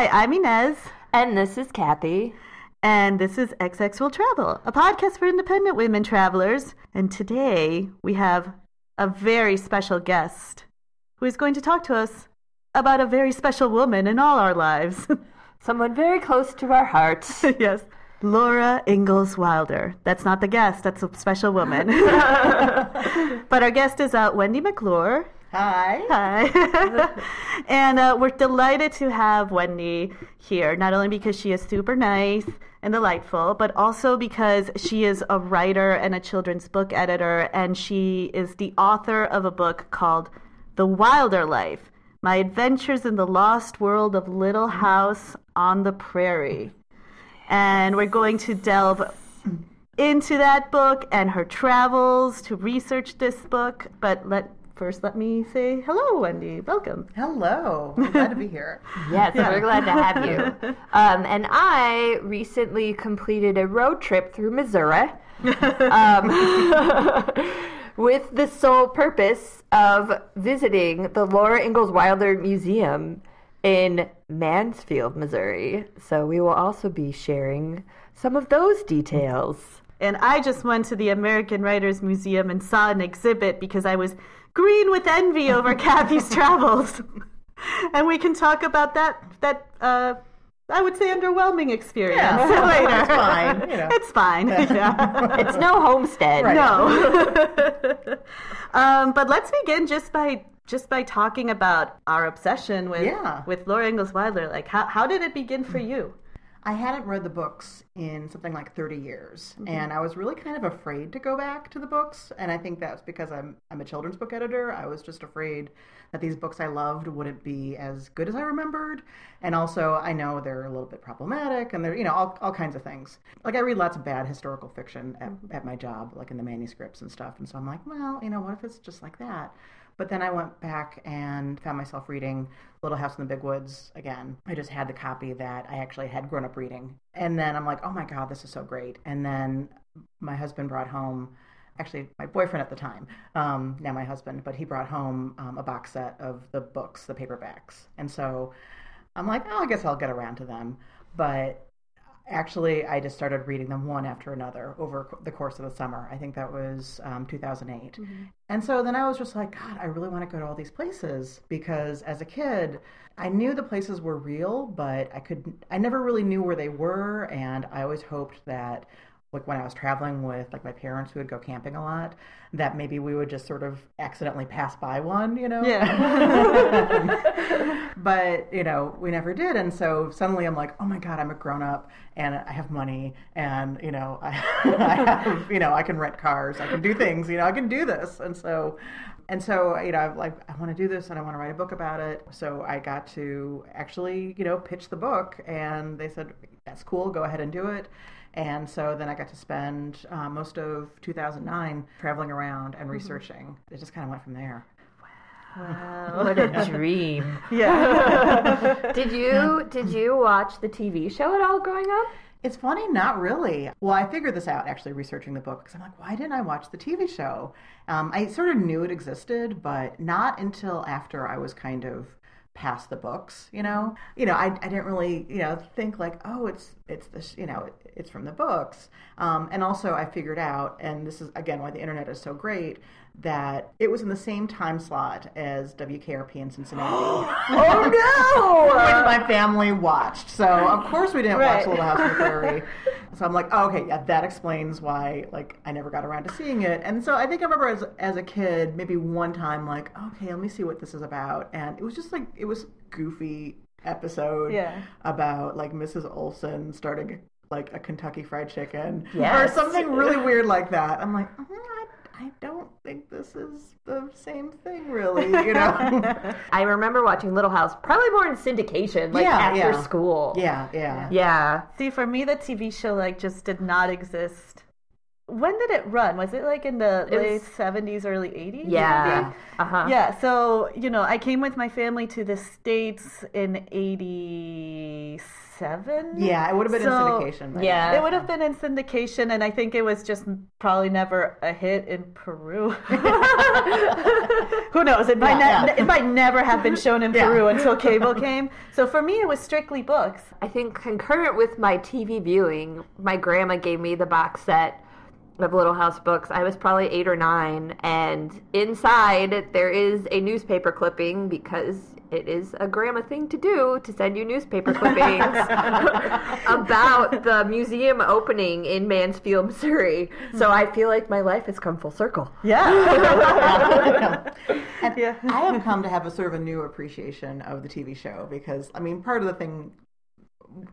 Hi, I'm Ines. And this is Kathy. And this is XX Will Travel, a podcast for independent women travelers. And today we have a very special guest who is going to talk to us about a very special woman in all our lives. Someone very close to our hearts. yes. Laura Ingalls Wilder. That's not the guest, that's a special woman. but our guest is uh, Wendy McClure. Hi. Hi. and uh, we're delighted to have Wendy here, not only because she is super nice and delightful, but also because she is a writer and a children's book editor, and she is the author of a book called The Wilder Life My Adventures in the Lost World of Little House on the Prairie. And we're going to delve into that book and her travels to research this book. But let first let me say hello, Wendy. Welcome. Hello. I'm glad to be here. yes, yeah. we're glad to have you. Um, and I recently completed a road trip through Missouri. Um, with the sole purpose of visiting the Laura Ingalls Wilder Museum in Mansfield, Missouri. So we will also be sharing some of those details. And I just went to the American Writers Museum and saw an exhibit because I was green with envy over Kathy's travels. and we can talk about that that uh, I would say underwhelming experience yeah, later. It's fine. You know. It's fine. Yeah. it's no homestead. Right. No. um, but let's begin just by just by talking about our obsession with yeah. with Laura Ingalls Wilder. Like, how how did it begin for you? I hadn't read the books in something like 30 years, mm-hmm. and I was really kind of afraid to go back to the books. And I think that's because I'm I'm a children's book editor. I was just afraid that these books I loved wouldn't be as good as I remembered, and also I know they're a little bit problematic, and they're you know all all kinds of things. Like I read lots of bad historical fiction at, mm-hmm. at my job, like in the manuscripts and stuff, and so I'm like, well, you know, what if it's just like that? But then I went back and found myself reading Little House in the Big Woods again. I just had the copy that I actually had grown up reading. And then I'm like, oh my God, this is so great. And then my husband brought home, actually, my boyfriend at the time, um, now my husband, but he brought home um, a box set of the books, the paperbacks. And so I'm like, oh, I guess I'll get around to them. But actually i just started reading them one after another over the course of the summer i think that was um, 2008 mm-hmm. and so then i was just like god i really want to go to all these places because as a kid i knew the places were real but i could i never really knew where they were and i always hoped that like when I was traveling with like my parents who would go camping a lot, that maybe we would just sort of accidentally pass by one, you know? Yeah. but, you know, we never did. And so suddenly I'm like, oh my God, I'm a grown up and I have money and, you know, I, I have, you know, I can rent cars, I can do things, you know, I can do this. And so, and so, you know, I'm like, I want to do this and I want to write a book about it. So I got to actually, you know, pitch the book and they said, that's cool, go ahead and do it. And so then I got to spend uh, most of 2009 traveling around and mm-hmm. researching. It just kind of went from there. Wow, what a dream! yeah. did you did you watch the TV show at all growing up? It's funny, not really. Well, I figured this out actually researching the book because I'm like, why didn't I watch the TV show? Um, I sort of knew it existed, but not until after I was kind of past the books you know? You know I, I didn't really you know think like oh it's it's this you know it, it's from the books. Um, and also i figured out and this is again why the internet is so great that it was in the same time slot as WKRP in Cincinnati. oh no! Which my family watched. So of course we didn't right. watch Little House on the Prairie. So I'm like, oh, okay, yeah, that explains why like I never got around to seeing it. And so I think I remember as as a kid, maybe one time like, okay, let me see what this is about. And it was just like it was goofy episode yeah. about like Mrs. Oleson starting like a Kentucky Fried Chicken yes. or something really weird like that. I'm like, mm-hmm, I I don't think this is the same thing, really. You know. I remember watching Little House, probably more in syndication, like yeah, after yeah. school. Yeah, yeah, yeah. See, for me, the TV show like just did not exist. When did it run? Was it like in the it late seventies, early eighties? Yeah. Uh huh. Yeah. So you know, I came with my family to the states in eighty seven. Yeah, it would have been So- in syndication. Yeah. It would have been in syndication, and I think it was just probably never a hit in Peru. Who knows? It might, Yeah, ne- yeah. it might never have been shown in Yeah. Peru until cable came. So for me, it was strictly books. I think concurrent with my TV viewing, my grandma gave me the box set of Little House books. I was probably eight or nine, and inside there is a newspaper clipping because it is a grandma thing to do to send you newspaper clippings about the museum opening in Mansfield, Missouri. So I feel like my life has come full circle. Yeah. And Yeah. I have come to have a sort of a new appreciation of the TV show because I mean, part of the thing,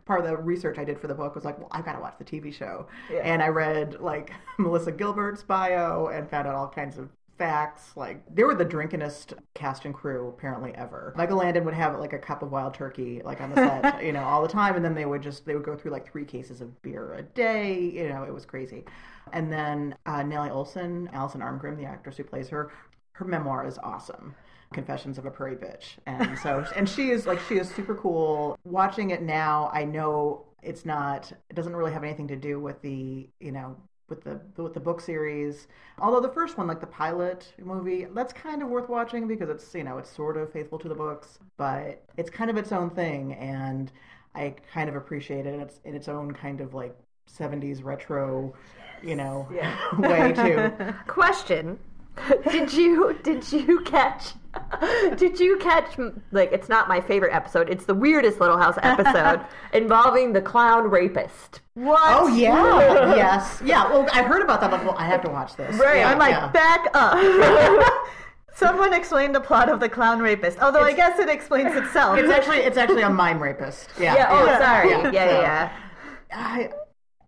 part of the research I did for the book was like, well, I've got to watch the TV show, Yeah. and I read like Melissa Gilbert's bio and found out all kinds of facts. Like they were the drinkingest cast and crew apparently ever. Michael Landon would have like a cup of wild turkey like on the set, you know, all the time, and then they would just they would go through like three cases of beer a day. You know, it was crazy. And then uh, Nellie Oleson, Alison Arngrim, the actress who plays her, her memoir is awesome. Confessions of a Prairie Bitch. And so, and she is like, she is super cool. Watching it now, I know it's not, it doesn't really have anything to do with the, you know, with the with the book series. Although the first one, like the pilot movie, that's kind of worth watching because it's you know it's sort of faithful to the books, but it's kind of its own thing, and I kind of appreciate it in its in its own kind of like '70s retro, you know, way too. Question: Did you did you catch? Did you catch? Like, it's not my favorite episode. It's the weirdest Little House episode involving the clown rapist. What? Oh yeah, yes, yeah. Well, I heard about that, but well, I have to watch this. Right. Yeah, I'm like, yeah. back up. Someone explained the plot of the clown rapist. Although I guess it explains itself. It's actually it's actually a mime rapist. Yeah. Yeah. Oh, sorry. Yeah. Yeah, yeah, yeah. I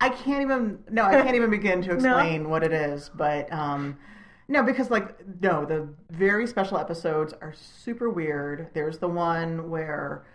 I can't even no, I can't even begin to explain what it is, but um no, because like no, the very special episodes are super weird. There's the one where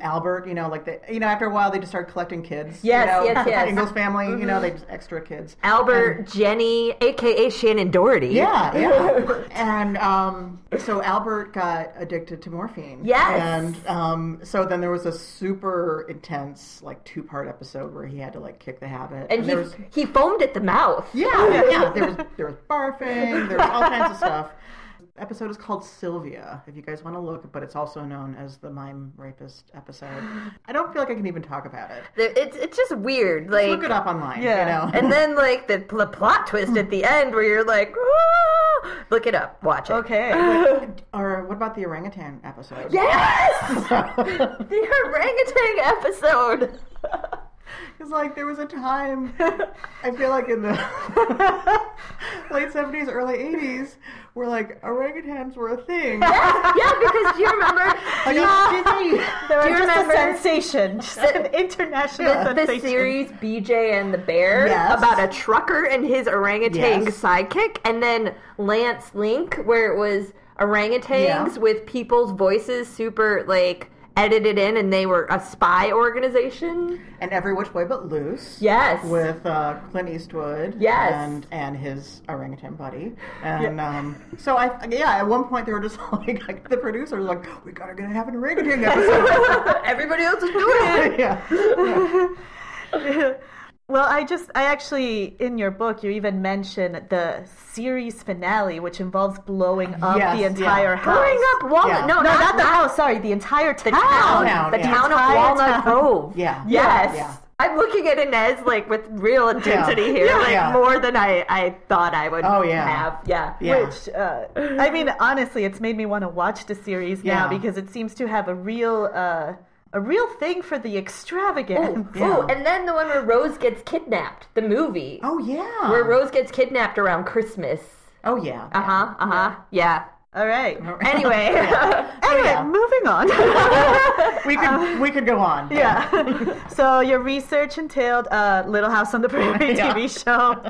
Albert, you know, like they, you know, after a while they just start collecting kids. Yes, you know, yes, yes. Ingalls family, you know, they just extra kids. Albert, Jenny, aka Shannen Doherty. Yeah, yeah. and um, so Albert got addicted to morphine. Yes. And um, so then there was a super intense, like two part episode where he had to like kick the habit. and he there was he foamed at the mouth. yeah, yeah. There was there was barfing. There was all kinds of stuff. Episode is called Sylvia. If you guys want to look, but it's also known as the mime rapist episode. I don't feel like I can even talk about it. It's it's just weird. Like Look it up online. Yeah. You know. And then like the, the plot twist at the end where you're like, "Ah!" look it up, watch it. okay. or what about the orangutan episode? Yes, the orangutan episode. Because like there was a time, I feel like in the late seventies, early eighties, where like orangutans were a thing. yeah, yeah because do you remember Like, the, Disney. They were Do you just a remember sensation. Just an international the, sensation. the series BJ and the Bear Yes. about a trucker and his orangutan Yes. sidekick, and then Lance Link, where it was orangutans Yeah. with people's voices super like edited in, and they were a spy organization. and Every Which Way But Loose. Yes. With uh, Clint Eastwood. Yes. And and his orangutan buddy. And um, so I yeah, at one point they were just like, like the producers like, we gotta get have an orangutan episode. Everybody else is doing it. yeah. yeah. Well, I just, I actually, in your book, you even mention the series finale, which involves blowing up Yes, the yeah. entire house. Blowing up Walnut. Yeah. No, No, not, not the house. Sorry, the entire town. the town. Town, the yeah. town of Walnut. Grove. Yeah. Yes. Yeah. I'm looking at Ines like with real intensity here, Yeah. like Yeah. more than I, I thought I would Oh, yeah. have. Yeah. Yeah. Which, uh, I mean, honestly, it's made me want to watch the series now because it seems to have a real, uh, a real thing for the extravagant. Oh, Yeah. and then the one where Rose gets kidnapped, the movie. Oh yeah. Where Rose gets kidnapped around Christmas. Oh yeah. Uh huh, uh huh. Yeah. All right. Anyway. Anyway, yeah. moving on. We could we could go on. Yeah. so your research entailed uh, Little House on the Prairie Yeah. TV show,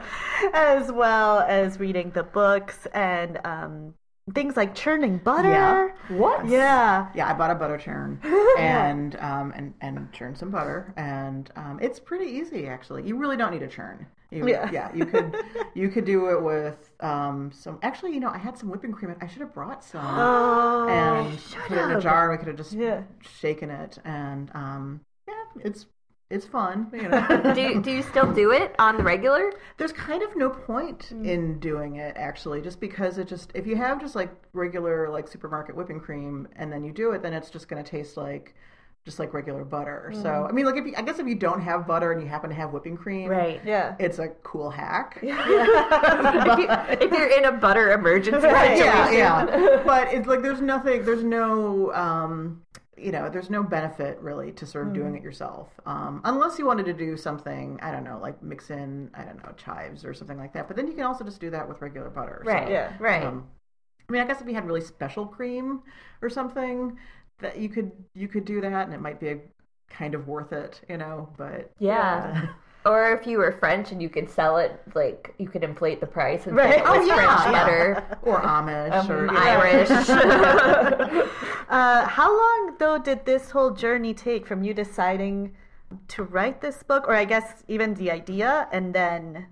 as well as reading the books and um, things like churning butter. Yeah. what? Yeah. Yeah, I bought a butter churn and um and and churned some butter and um it's pretty easy actually. You really don't need a churn. You, Yeah. you could you could do it with um some actually you know I had some whipping cream. And I should have brought some Oh. and put it in a jar. and We could have just Yeah. shaken it and um yeah it's it's fun. You know. do you, do you still do it on the regular? There's kind of no point Mm. in doing it actually, just because it just if you have just like regular like supermarket whipping cream and then you do it, then it's just going to taste like just like regular butter. Mm. So I mean, like if you, I guess if you don't have butter and you happen to have whipping cream, right? Yeah. it's a cool hack. if, you, if you're in a butter emergency Right. yeah, yeah. But it's like there's nothing, there's no, um, you know, there's no benefit really to sort of doing it yourself, um, unless you wanted to do something. I don't know, like mix in, I don't know, chives or something like that. But then you can also just do that with regular butter. Right. So, Yeah. Right. um, I mean, I guess if you had really special cream or something, that you could you could do that, and it might be a, kind of worth it, you know. But yeah. Or if you were French and you could sell it, like you could inflate the price and Right. say it Oh, yeah, French yeah. butter, or Amish or um, know. Irish. Uh, how long though did this whole journey take from you deciding to write this book, or I guess even the idea, and then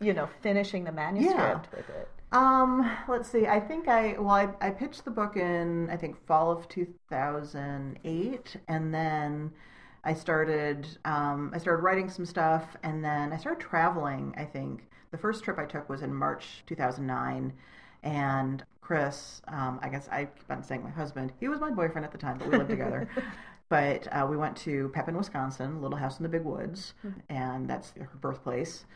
you know finishing the manuscript with it? Um, let's see. I think I well, I, I pitched the book in I think fall of two thousand eight, and then I started um, I started writing some stuff, and then I started traveling. I think the first trip I took was in March two thousand nine, and Chris, um, I guess I keep on saying my husband. He was my boyfriend at the time, but we lived together. But uh, we went to Pepin, Wisconsin, Little House in the Big Woods, and that's her birthplace.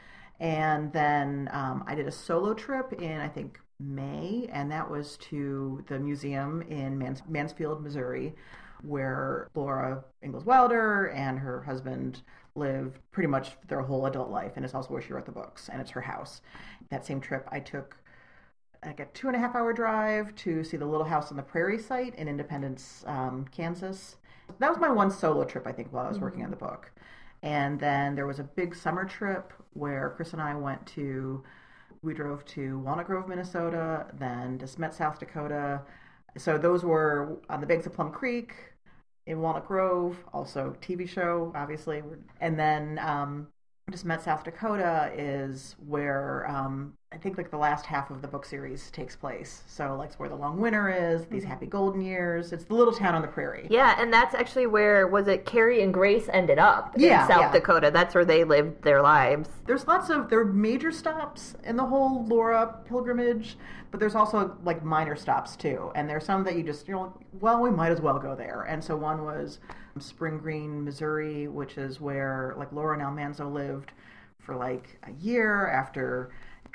And then um, I did a solo trip in, I think, May, and that was to the museum in Mans- Mansfield, Missouri, where Laura Ingalls Wilder and her husband lived pretty much their whole adult life, and it's also where she wrote the books, and it's her house. That same trip, I took like a two and a half hour drive to see the Little House on the Prairie site in Independence, um, Kansas. That was my one solo trip, I think, while I was working on the book. And then there was a big summer trip where Chris and I went to, we drove to Walnut Grove, Minnesota, then to Smet, South Dakota. So those were on the banks of Plum Creek in Walnut Grove, also TV show, obviously. And then um, De Smet South Dakota is where um, I think like the last half of the book series takes place. So like it's where the long winter is, these mm-hmm. happy golden years. It's the little town on the prairie. yeah, and that's actually where was it Carrie and Grace ended up Yeah, in South yeah. Dakota. That's where they lived their lives. There's lots of there are major stops in the whole Laura pilgrimage, but there's also like minor stops too. And there's some that you just you're like, well, we might as well go there. And so one was Spring Green, Missouri, which is where like Laura and Almanzo lived for like a year after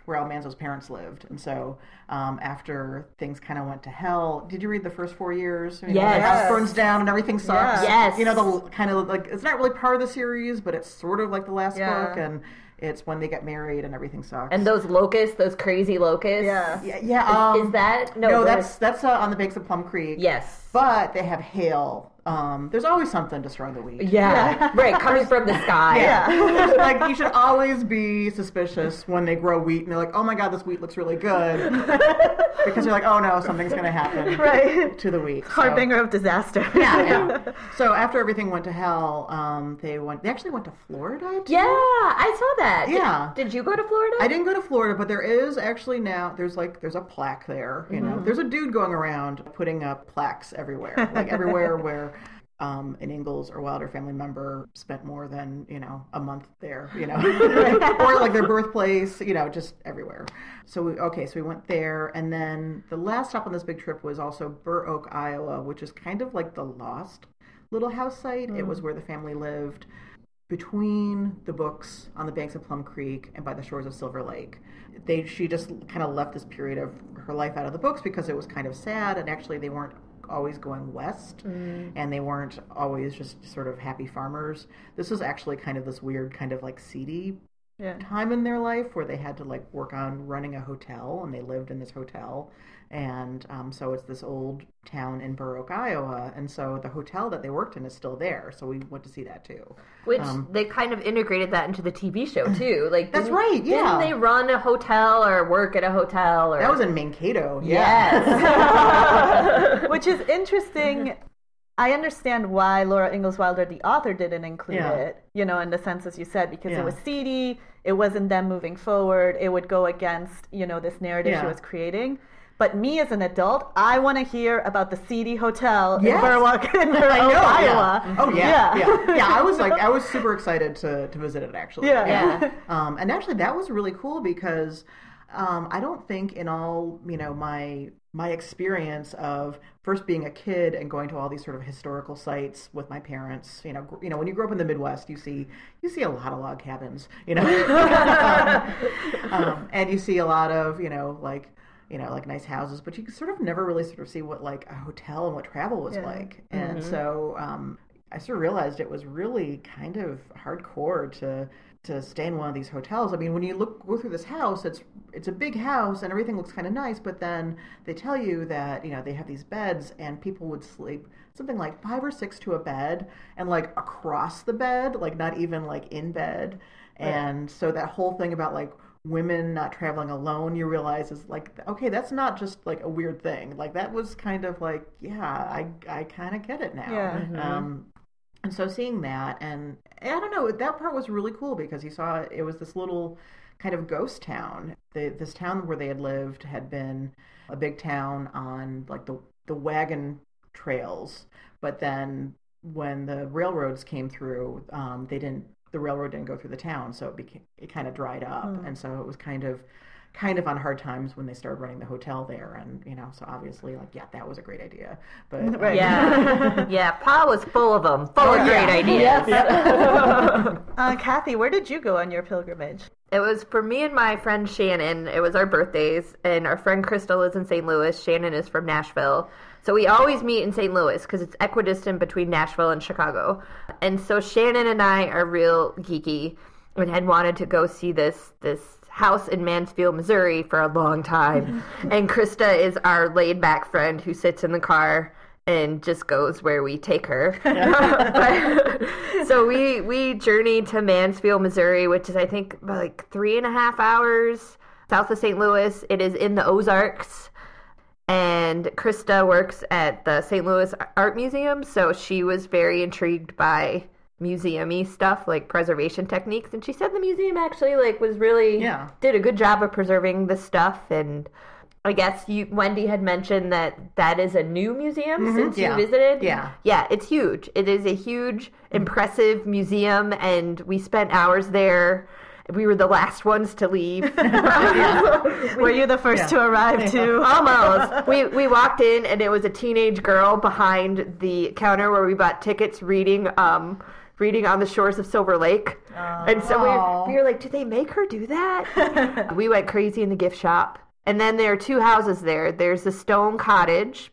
where Almanzo's parents lived. And so um, after things kind of went to hell, did you read the first four years? You know, Yes. The house burns down and everything sucks. Yeah. Yes. You know, the kind of like, it's not really part of the series, but it's sort of like the last Yeah. book. And it's when they get married and everything sucks. And those locusts, those crazy locusts. Yeah. yeah, yeah. Um, is that no? no? That's that's uh, on the banks of Plum Creek. yes. But they have hail. Um, there's always something destroying the wheat. Yeah, right. Coming from the sky. Yeah. like you should always be suspicious when they grow wheat and they're like, "Oh my god, this wheat looks really good," because you're like, "Oh no, something's going to happen Right. to the wheat." So- of disaster. Yeah, yeah. So after everything went to hell, um, they went. They actually went to Florida. too. Yeah, I saw that. Did- Yeah. Did, you go to Florida? I didn't go to Florida, but there is actually now. There's like there's a plaque there. You Mm-hmm. know, there's a dude going around putting up plaques everywhere, like everywhere where um, an Ingalls or Wilder family member spent more than you know a month there. You know, or like their birthplace. You know, just everywhere. So we, okay, so we went there, and then the last stop on this big trip was also Burr Oak, Iowa, which is kind of like the lost little house site. It was where the family lived between the books on the banks of Plum Creek and by the shores of Silver Lake. They she just kind of left this period of her life out of the books because it was kind of sad and actually they weren't always going west mm. and they weren't always just sort of happy farmers. This was actually kind of this weird kind of like seedy Yeah. time in their life where they had to like work on running a hotel and they lived in this hotel and um, so it's this old town in Burr Oak, Iowa and so the hotel that they worked in is still there so we went to see that too Which Um, they kind of integrated that into the TV show too. Like That's didn't- right, yeah. Didn't they run a hotel or work at a hotel or that was in Mankato yeah Yes. Which is interesting. I understand why Laura Ingalls Wilder, the author, didn't include Yeah. it, you know, in the sense as you said, because Yeah. it was seedy, it wasn't them moving forward, it would go against, you know, this narrative she was creating. But me as an adult, I want to hear about the seedy hotel Yes. in Burr Oak, in Burr Oak, I know, Iowa. yeah. Oh yeah, yeah, yeah, I was like, I was super excited to to visit it actually. Yeah. Yeah. Um, and actually, that was really cool because um, I don't think in all you know my my experience of first being a kid and going to all these sort of historical sites with my parents. You know, gr- you know, when you grow up in the Midwest, you see you see a lot of log cabins. You know, um, and you see a lot of you know like you know like nice houses, but you sort of never really sort of see what like a hotel and what travel was Yeah. like. And so um, I sort of realized it was really kind of hardcore to to stay in one of these hotels. I mean, when you look go through this house, it's it's a big house and everything looks kind of nice, but then they tell you that you know they have these beds and people would sleep something like five or six to a bed and like across the bed, like not even like in bed. And so that whole thing about like women not traveling alone, you realize is like okay, that's not just like a weird thing. Like that was kind of like yeah, I I kind of get it now. Yeah. Um, and so seeing that, and, and I don't know, that part was really cool because you saw it was this little kind of ghost town. The, this town where they had lived had been a big town on like the the wagon trails, but then when the railroads came through, um, they didn't. The railroad didn't go through the town, so it became it kind of dried up, and so it was kind of kind of on hard times when they started running the hotel there and you know so obviously like yeah that was a great idea but Right. Yeah, yeah. Pa was full of them, full of Oh, yeah. great ideas. Uh, Kathy, where did you go on your pilgrimage? It was for me and my friend Shannon. It was our birthdays, and our friend Crystal is in St. Louis. Shannon is from Nashville. So we always meet in St. Louis because it's equidistant between Nashville and Chicago. And so Shannon and I are real geeky and had wanted to go see this this house in Mansfield, Missouri for a long time. and Krista is our laid back friend who sits in the car and just goes where we take her. But- so we we journeyed to Mansfield, Missouri, which is I think like three and a half hours south of St. Louis. It is in the Ozarks. And Krista works at the St. Louis Art Museum, so she was very intrigued by museum-y stuff like preservation techniques and she said the museum actually like was really Yeah. did a good job of preserving the stuff and I guess you Wendy had mentioned that that is a new museum since Mm-hmm. yeah. you visited. Yeah. Yeah, it's huge. It is a huge, impressive museum, and we spent hours there. We were the last ones to leave. Were you the first to arrive too? Almost. We we walked in, and it was a teenage girl behind the counter where we bought tickets, reading um reading on the shores of Silver Lake. And so we were, we were like, did they make her do that? we went crazy in the gift shop. And then there are two houses there. There's the Stone Cottage,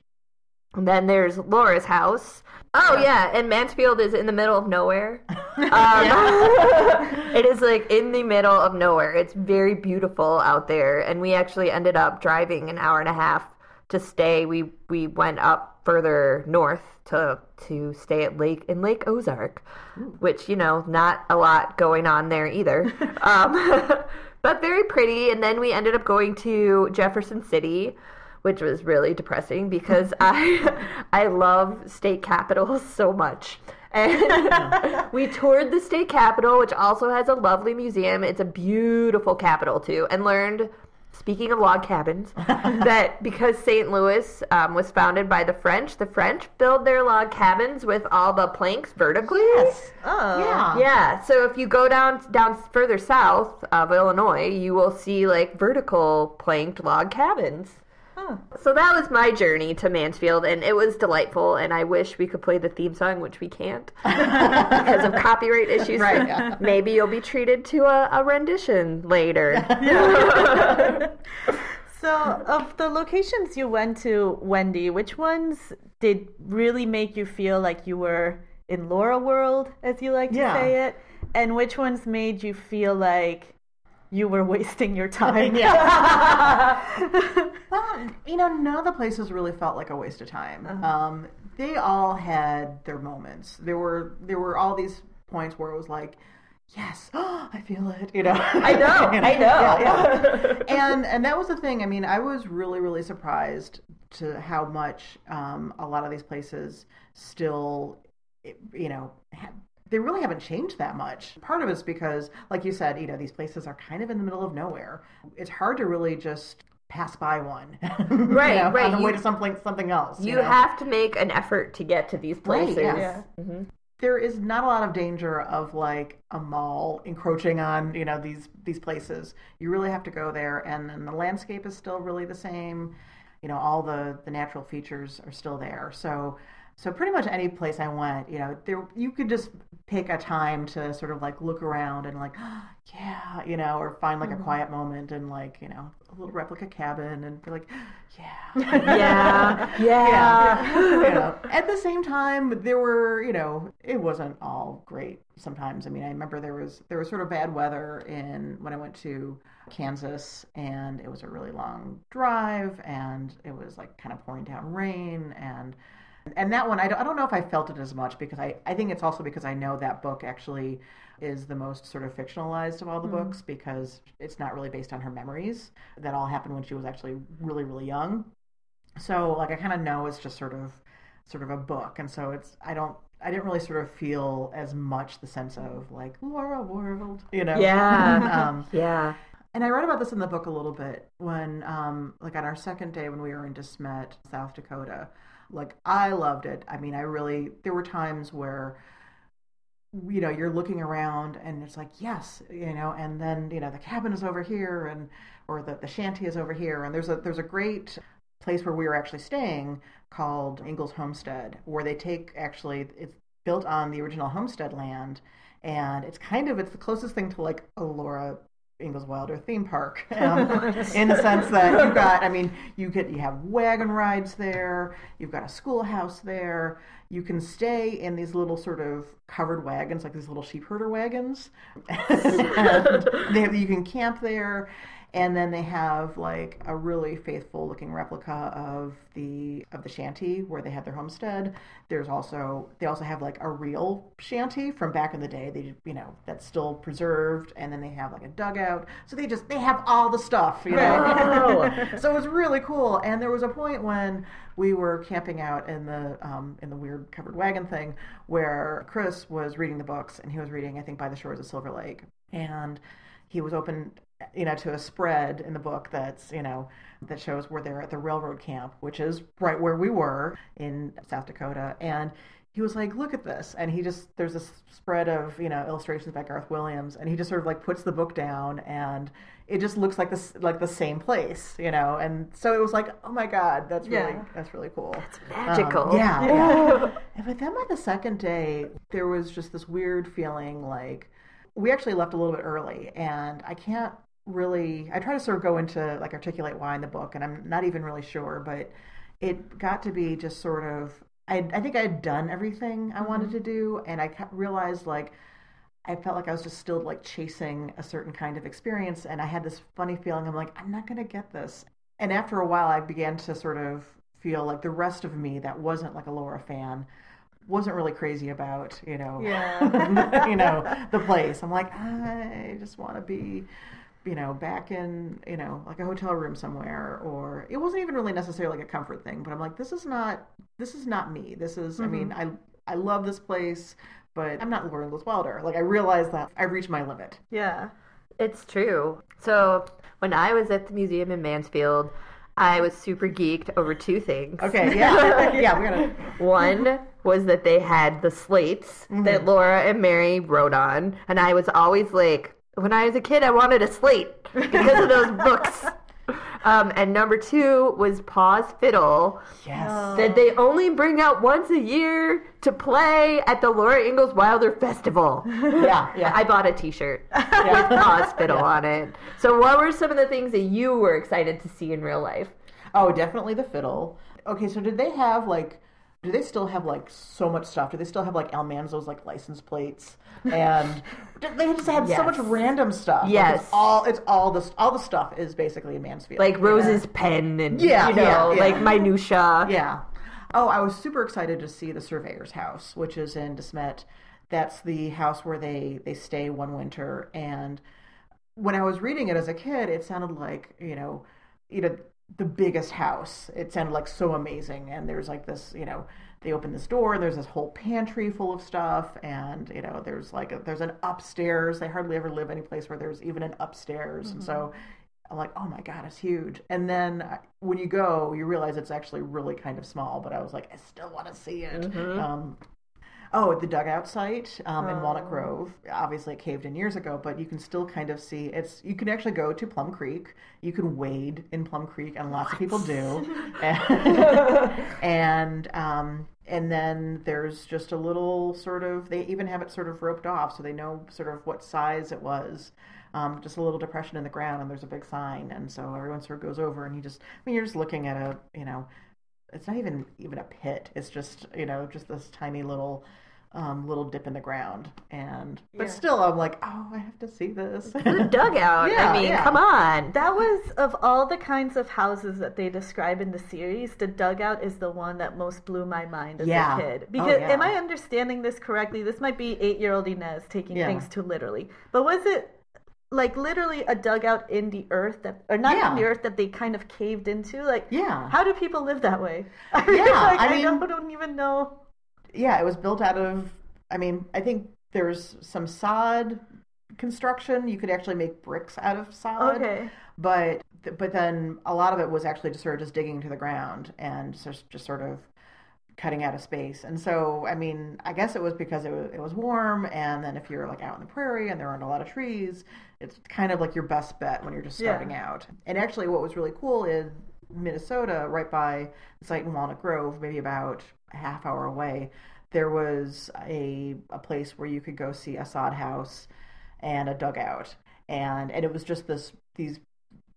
and then there's Laura's house. Oh yeah, and Mansfield is in the middle of nowhere. Um, it is like in the middle of nowhere. It's very beautiful out there, and we actually ended up driving an hour and a half to stay. We we went up further north to to stay at Lake in Lake Ozark, which you know not a lot going on there either. um, but very pretty. And then we ended up going to Jefferson City which was really depressing because I I love state capitals so much. And we toured the state capitol, which also has a lovely museum. It's a beautiful capitol too, and learned. Speaking of log cabins, that because St. Louis um, was founded by the French, the French build their log cabins with all the planks vertically. yes Oh. yeah Yeah, so if you go down down further south of Illinois, you will see like vertical planked log cabins. Huh. So that was my journey to Mansfield, and it was delightful. And I wish we could play the theme song, which we can't because of copyright issues. Right, yeah. Maybe you'll be treated to a, a rendition later. So, of the locations you went to, Wendy, which ones did really make you feel like you were in Laura World, as you like to Yeah. say it? And which ones made you feel like you were wasting your time? yeah. Well, you know, none of the places really felt like a waste of time. Um, they all had their moments. There were there were all these points where it was like, yes, I feel it. You know, I know, I know. and and that was the thing. I mean, I was really really surprised to how much um, a lot of these places still, you know. Ha they really haven't changed that much. Part of it's because, like you said, you know, these places are kind of in the middle of nowhere. It's hard to really just pass by one. Right, you know, right. On the way You- to something something else. You know? have to make an effort to get to these Right, places. yes. Yeah. Mm-hmm. there is not a lot of danger of like a mall encroaching on you know these these places you really have to go there and then the landscape is still really the same you know all the the natural features are still there so so pretty much any place i went you know there you could just pick a time to sort of like look around and like yeah you know or find like a mm-hmm. quiet moment and like you know a little replica cabin and be like yeah Yeah. Yeah. yeah. you know, at the same time, there were, you know, it wasn't all great sometimes. I mean, I remember there was there was sort of bad weather in when I went to Kansas, and it was a really long drive, and it was like kind of pouring down rain, and and that one I don't, I don't know if I felt it as much because I I think it's also because I know that book actually is the most sort of fictionalized of all the books because it's not really based on her memories. That all happened when she was actually really really young. So like i kind of know it's just sort of sort of a book. And so it's i don't i didn't really sort of feel as much the sense of like laura world you know? Yeah. um, Yeah. and i read about this in the book a little bit when um like on our second day when we were in De Smet south dakota like i loved it. I mean i really there were times where you know you're looking around and it's like yes you know and then you know the cabin is over here and or the, the shanty is over here. And there's a there's a great place where we were actually staying called Ingalls Homestead where they take actually it's built on the original homestead land. And it's kind of it's the closest thing to like a Laura Ingalls Wilder theme park um, in the sense that you've got I mean you get you have wagon rides there you've got a schoolhouse there. You can stay in these little sort of covered wagons like these little sheep herder wagons. And they, you can camp there and then they have like a really faithful looking replica of the of the shanty where they had their homestead. There's also they also have like a real shanty from back in the day. They you know that's still preserved. And then they have like a dugout. So they just they have all the stuff you know? So it was really cool. And there was a point when we were camping out in the um, in the weird covered wagon thing where chris was reading the books and he was reading i think by the shores of silver lake. And he was open you know to a spread in the book that's you know that shows where they're at the railroad camp which is right where we were in south dakota and he was like look at this and he just there's this spread of you know illustrations by garth williams and he just sort of like puts the book down and it just looks like this like the same place you know and so it was like oh my god that's really Yeah. that's really cool Magical. um, yeah, yeah. But then by the second day, there was just this weird feeling like we actually left a little bit early, and I can't really. I try to sort of go into like articulate why in the book, and I'm not even really sure, but it got to be just sort of. I I think I had done everything I mm-hmm. wanted to do, and I realized like. I felt like I was just still like chasing a certain kind of experience, and I had this funny feeling. I'm like, I'm not going to get this. And after a while, I began to sort of feel like the rest of me that wasn't like a Laura fan wasn't really crazy about, you know, Yeah. you know, the place. I'm like, I just want to be, you know, back in, you know, like a hotel room somewhere or it wasn't even really necessarily like a comfort thing, but I'm like, this is not, this is not me. This is, I mean, mm-hmm. I, I love this place, but I'm not Laura Ingalls Wilder. Like I realized that I reached my limit. Yeah. It's true. So when I was at the museum in Mansfield, I was super geeked over two things. Okay. Yeah. yeah. We gotta, One was that they had the slates that mm-hmm. Laura and Mary wrote on, and I was always like, when I was a kid, I wanted a slate because of those books. Um, and number two was Pa's Fiddle yes. that they only bring out once a year to play at the Laura Ingalls Wilder Festival. Yeah. Yeah. I bought a T-shirt with Pa's Fiddle on it. So, what were some of the things that you were excited to see in real life? Oh, definitely the fiddle. Okay, so did they have like? Do they still have like so much stuff? Do they still have like Almanzo's like license plates? And they just had so much random stuff. Like, Yes. it's all it's all this all the stuff is basically in Mansfield. Like you know? Rose's pen and Yeah, you know, yeah, yeah. like minutia. Yeah. Oh, I was super excited to see the surveyor's house, which is in De Smet. That's the house where they they stay one winter. And when I was reading it as a kid, it sounded like you know, you know, the biggest house. It sounded like so amazing. And there's like this, you know, they open this door and there's this whole pantry full of stuff and you know there's like a, there's an upstairs they hardly ever live any place where there's even an upstairs and so I'm like, oh my god, it's huge. And then when you go, you realize it's actually really kind of small. But I was like, I still want to see it. Mm-hmm. Um, oh, at the dugout site um, in Oh. Walnut Grove. Obviously, it caved in years ago, but you can still kind of see it's. You can actually go to Plum Creek. You can wade in Plum Creek, and lots of people do. and and, um, and then there's just a little sort of. They even have it sort of roped off, so they know sort of what size it was. Um, just a little depression in the ground, and there's a big sign, and so everyone sort of goes over, and you just. I mean, you're just looking at a you know it's not even even a pit. It's just you know just this tiny little um, little dip in the ground, and but Yeah. still I'm like, oh, I have to see this. The dugout. Yeah, I mean, yeah. come on. That was of all the kinds of houses that they describe in the series, the dugout is the one that most blew my mind as a kid. Oh, Because yeah. am I understanding this correctly? This might be eight-year-old Ines taking things too literally, but was it like literally a dugout in the earth that, or not Yeah. in the earth that they kind of caved into? Like, Yeah. how do people live that way? I mean, Yeah, like, I I, mean- don't, don't even know. Yeah, it was built out of. I mean, I think there's some sod construction. You could actually make bricks out of sod. Okay. but but then a lot of it was actually just sort of just digging to the ground and just just sort of cutting out of space. And so, I mean, I guess it was because it was it was warm, and then if you're like out in the prairie and there aren't a lot of trees, it's kind of like your best bet when you're just Yeah. starting out. And actually, what was really cool is Minnesota, right by the site in Walnut Grove, maybe about a half hour away. There was a a place where you could go see a sod house and a dugout, and and it was just this these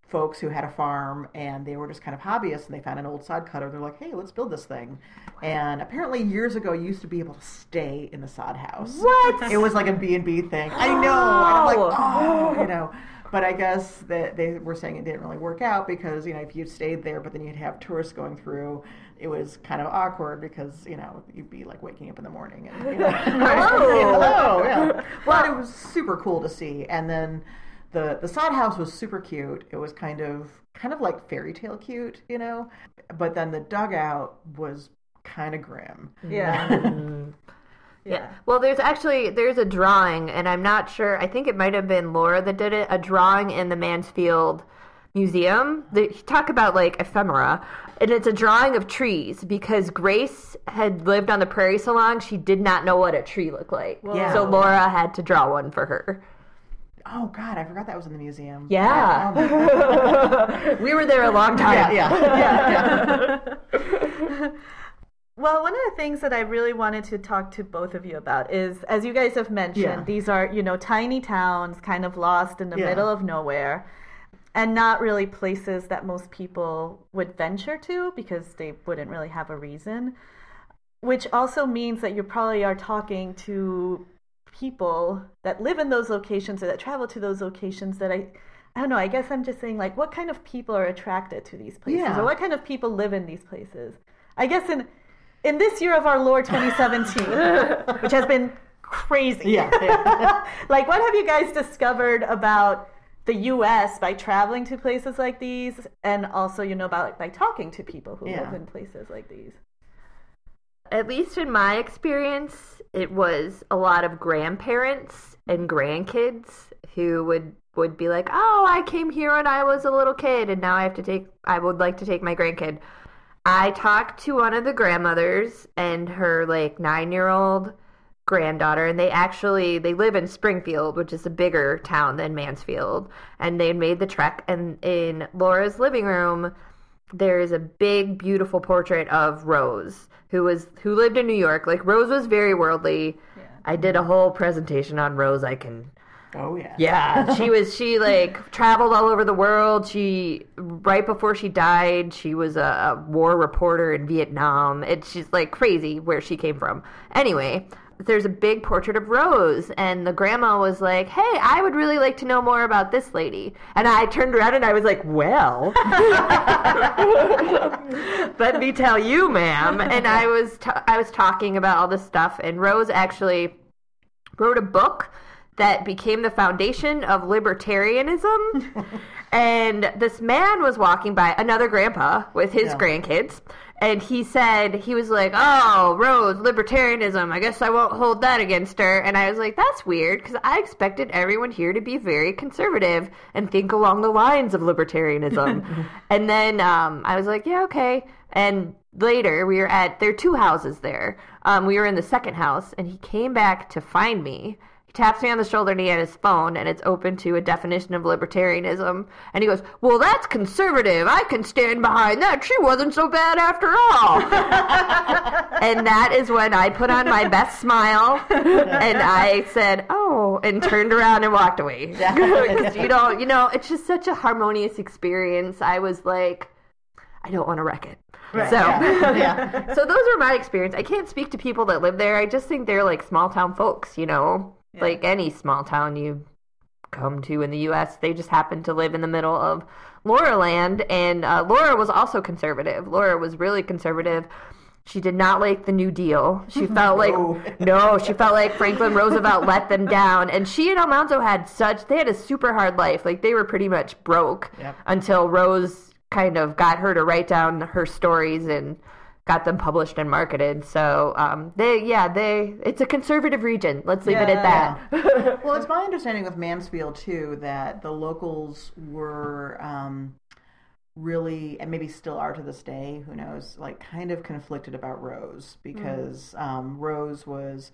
folks who had a farm and they were just kind of hobbyists and they found an old sod cutter. They're like, hey, let's build this thing. And apparently years ago you used to be able to stay in the sod house. What? It was like a B&B thing. I know. And I'm like, Oh. oh, you know. But I guess that they were saying it didn't really work out because, you know, if you stayed there, but then you'd have tourists going through, it was kind of awkward because, you know, you'd be like waking up in the morning and, you know, Hello. hello, yeah. Well, it was super cool to see. And then the the sod house was super cute. It was kind of kind of like fairy tale cute, you know. But then the dugout was kind of grim. Yeah. Yeah. Well, there's actually there's a drawing, and I'm not sure. I think it might have been Laura that did it. A drawing in the Mansfield Museum. They talk about like ephemera, and it's a drawing of trees because Grace had lived on the prairie so long she did not know what a tree looked like. Yeah. So Laura had to draw one for her. Oh God, I forgot that was in the museum. Yeah. Oh, we were there a long time. yeah, yeah, yeah. Well, one of the things that I really wanted to talk to both of you about is, as you guys have mentioned, Yeah. these are, you know, tiny towns kind of lost in the Yeah. middle of nowhere and not really places that most people would venture to because they wouldn't really have a reason. Which also means that you probably are talking to people that live in those locations or that travel to those locations that I. I don't know. I guess I'm just saying, like, what kind of people are attracted to these places, Yeah. or what kind of people live in these places? I guess in in this year of our Lord 2017, which has been crazy. Yeah, yeah. like, what have you guys discovered about the U.S. by traveling to places like these, and also, you know, about by talking to people who Yeah. live in places like these? At least in my experience, it was a lot of grandparents and grandkids who would would be like, "Oh, I came here when I was a little kid, and now I have to take. I would like to take my grandkid." I talked to one of the grandmothers and her like nine year old granddaughter, and they actually they live in Springfield, which is a bigger town than Mansfield, and they made the trek. And in Laura's living room, there is a big beautiful portrait of Rose who was who lived in New York like Rose was very worldly I did a whole presentation on Rose I can Oh yeah. yeah she was she like traveled all over the world she right before she died she was a, a war reporter in Vietnam it's she's like crazy where she came from anyway there's a big portrait of Rose, and the grandma was like, "Hey, I would really like to know more about this lady." And I turned around and I was like, "Well, let me tell you, ma'am." And I was t- I was talking about all this stuff, and Rose actually wrote a book that became the foundation of libertarianism. and this man was walking by, another grandpa with his Yeah. grandkids, and he said he was like, "Oh, Rose, libertarianism. I guess I won't hold that against her." And I was like, "That's weird," because I expected everyone here to be very conservative and think along the lines of libertarianism. and then um, I was like, "Yeah, okay." And later, we were at there are two houses there. Um, we were in the second house, and he came back to find me taps me on the shoulder and he had his phone and it's open to a definition of libertarianism. And he goes well that's conservative. I can stand behind that. She wasn't so bad after all. And that is when i put on my best smile and i said oh and turned around and walked away. Because you don't you know it's just such a harmonious experience. I was like i don't want to wreck it. Right, so, yeah, yeah. so those are my experience. I can't speak to people that live there. I just think they're like small town folks, you know, like any small town you come to in the U.S. They just happen to live in the middle of Laura land, and uh, Laura was also conservative. Laura was really conservative. She did not like the New Deal. She felt like No. no, she felt like Franklin Roosevelt let them down. And she and Almanzo had such they had a super hard life. Like they were pretty much broke Yep. until Rose kind of got her to write down her stories and got them published and marketed. So um, they yeah, they it's a conservative region. Let's leave it at that. well, it's my understanding with Mansfield too that the locals were um, really, and maybe still are to this day, who knows, like kind of conflicted about Rose because um, Rose was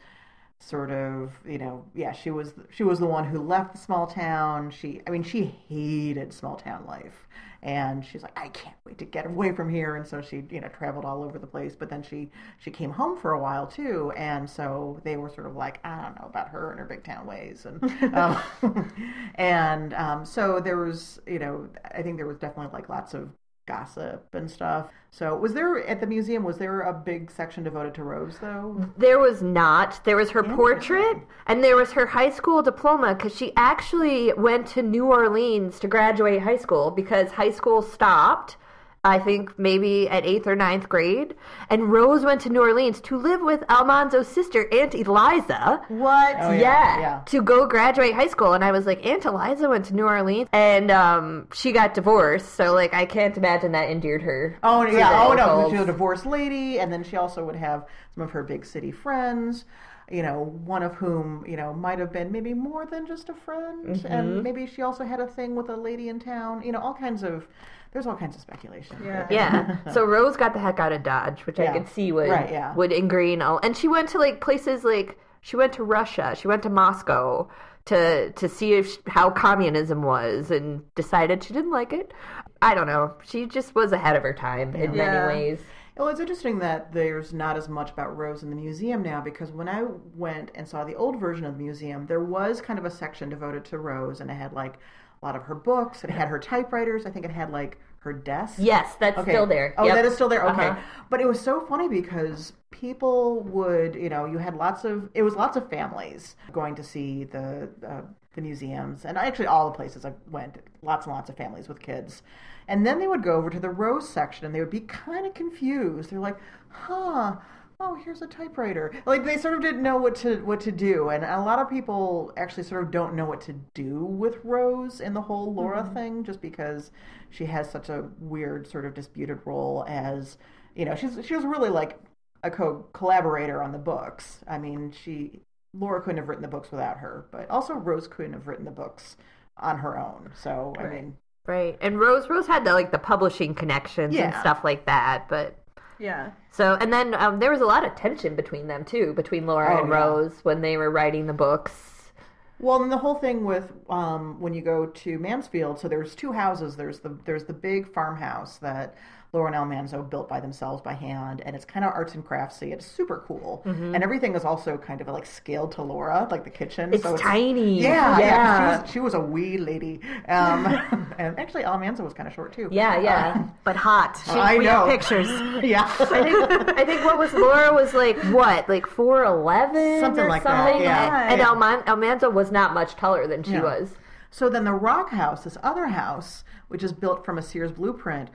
sort of you know yeah she was she was the one who left the small town she i mean she hated small town life and she's like i can't wait to get away from here. And so she you know traveled all over the place. But then she she came home for a while too. And so they were sort of like i don't know about her and her big town ways. And um, and um, so there was you know i think there was definitely like lots of gossip and stuff so was there at the museum was there a big section devoted to rose though There was not. There was her portrait and there was her high school diploma because she actually went to New Orleans to graduate high school because high school stopped. I think maybe at eighth or ninth grade. And Rose went to New Orleans to live with Almanzo's sister, Aunt Eliza. What? Oh, yeah, yeah, yeah. to go graduate high school. And I was like, Aunt Eliza went to New Orleans and um, she got divorced. So, like, I can't imagine that endeared her. Oh yeah, oh no, locals. she was a divorced lady, and then she also would have some of her big city friends. You know, one of whom you know might have been maybe more than just a friend, Mm-hmm. and maybe she also had a thing with a lady in town. You know, all kinds of there's all kinds of speculation. Yeah. Yeah. So Rose got the heck out of Dodge, which I could see would Right, yeah. would ingrain all. And she went to like places like she went to Russia, she went to Moscow to to see if how communism was, and decided she didn't like it. I don't know. She just was ahead of her time in Yeah. many ways. Well, it's interesting that there's not as much about Rose in the museum now because when I went and saw the old version of the museum, there was kind of a section devoted to Rose, and it had like a lot of her books. It had her typewriters. I think it had like her desk. Yes, that's Okay. still there. Oh, Yep. that is still there. Okay, Uh-huh. but it was so funny because people would, you know, you had lots of it was lots of families going to see the uh, the museums, and actually all the places I went, lots and lots of families with kids, and then they would go over to the rose section, and they would be kind of confused. They're like, "Huh." Oh, here's a typewriter. Like they sort of didn't know what to what to do, and a lot of people actually sort of don't know what to do with Rose in the whole Laura mm-hmm. thing, just because she has such a weird sort of disputed role as you know she's she was really like a co collaborator on the books. I mean, she Laura couldn't have written the books without her, but also Rose couldn't have written the books on her own. So I mean, Right. And Rose Rose had the like the publishing connections and stuff like that, but Yeah. so and then um, there was a lot of tension between them too, between Laura Oh, and yeah. Rose when they were writing the books. Well, and the whole thing with um, when you go to Mansfield, so there's two houses. There's the there's the big farmhouse that Laura and Almanzo built by themselves by hand, and it's kind of arts and craftsy. It's super cool, and everything is also kind of like scaled to Laura, like the kitchen. Mm-hmm. It's so tiny. Yeah, yeah. Yeah. She, was, she was a wee lady, um, and actually Almanzo was kind of short too. Yeah, yeah. But hot. She, I we know. have pictures. yeah. I think I think what was Laura was like what like four eleven Something like that, something. yeah. And Alman- Almanzo was not much taller than she Yeah. was. So then the Rock House, this other house, which is built from a Sears blueprint,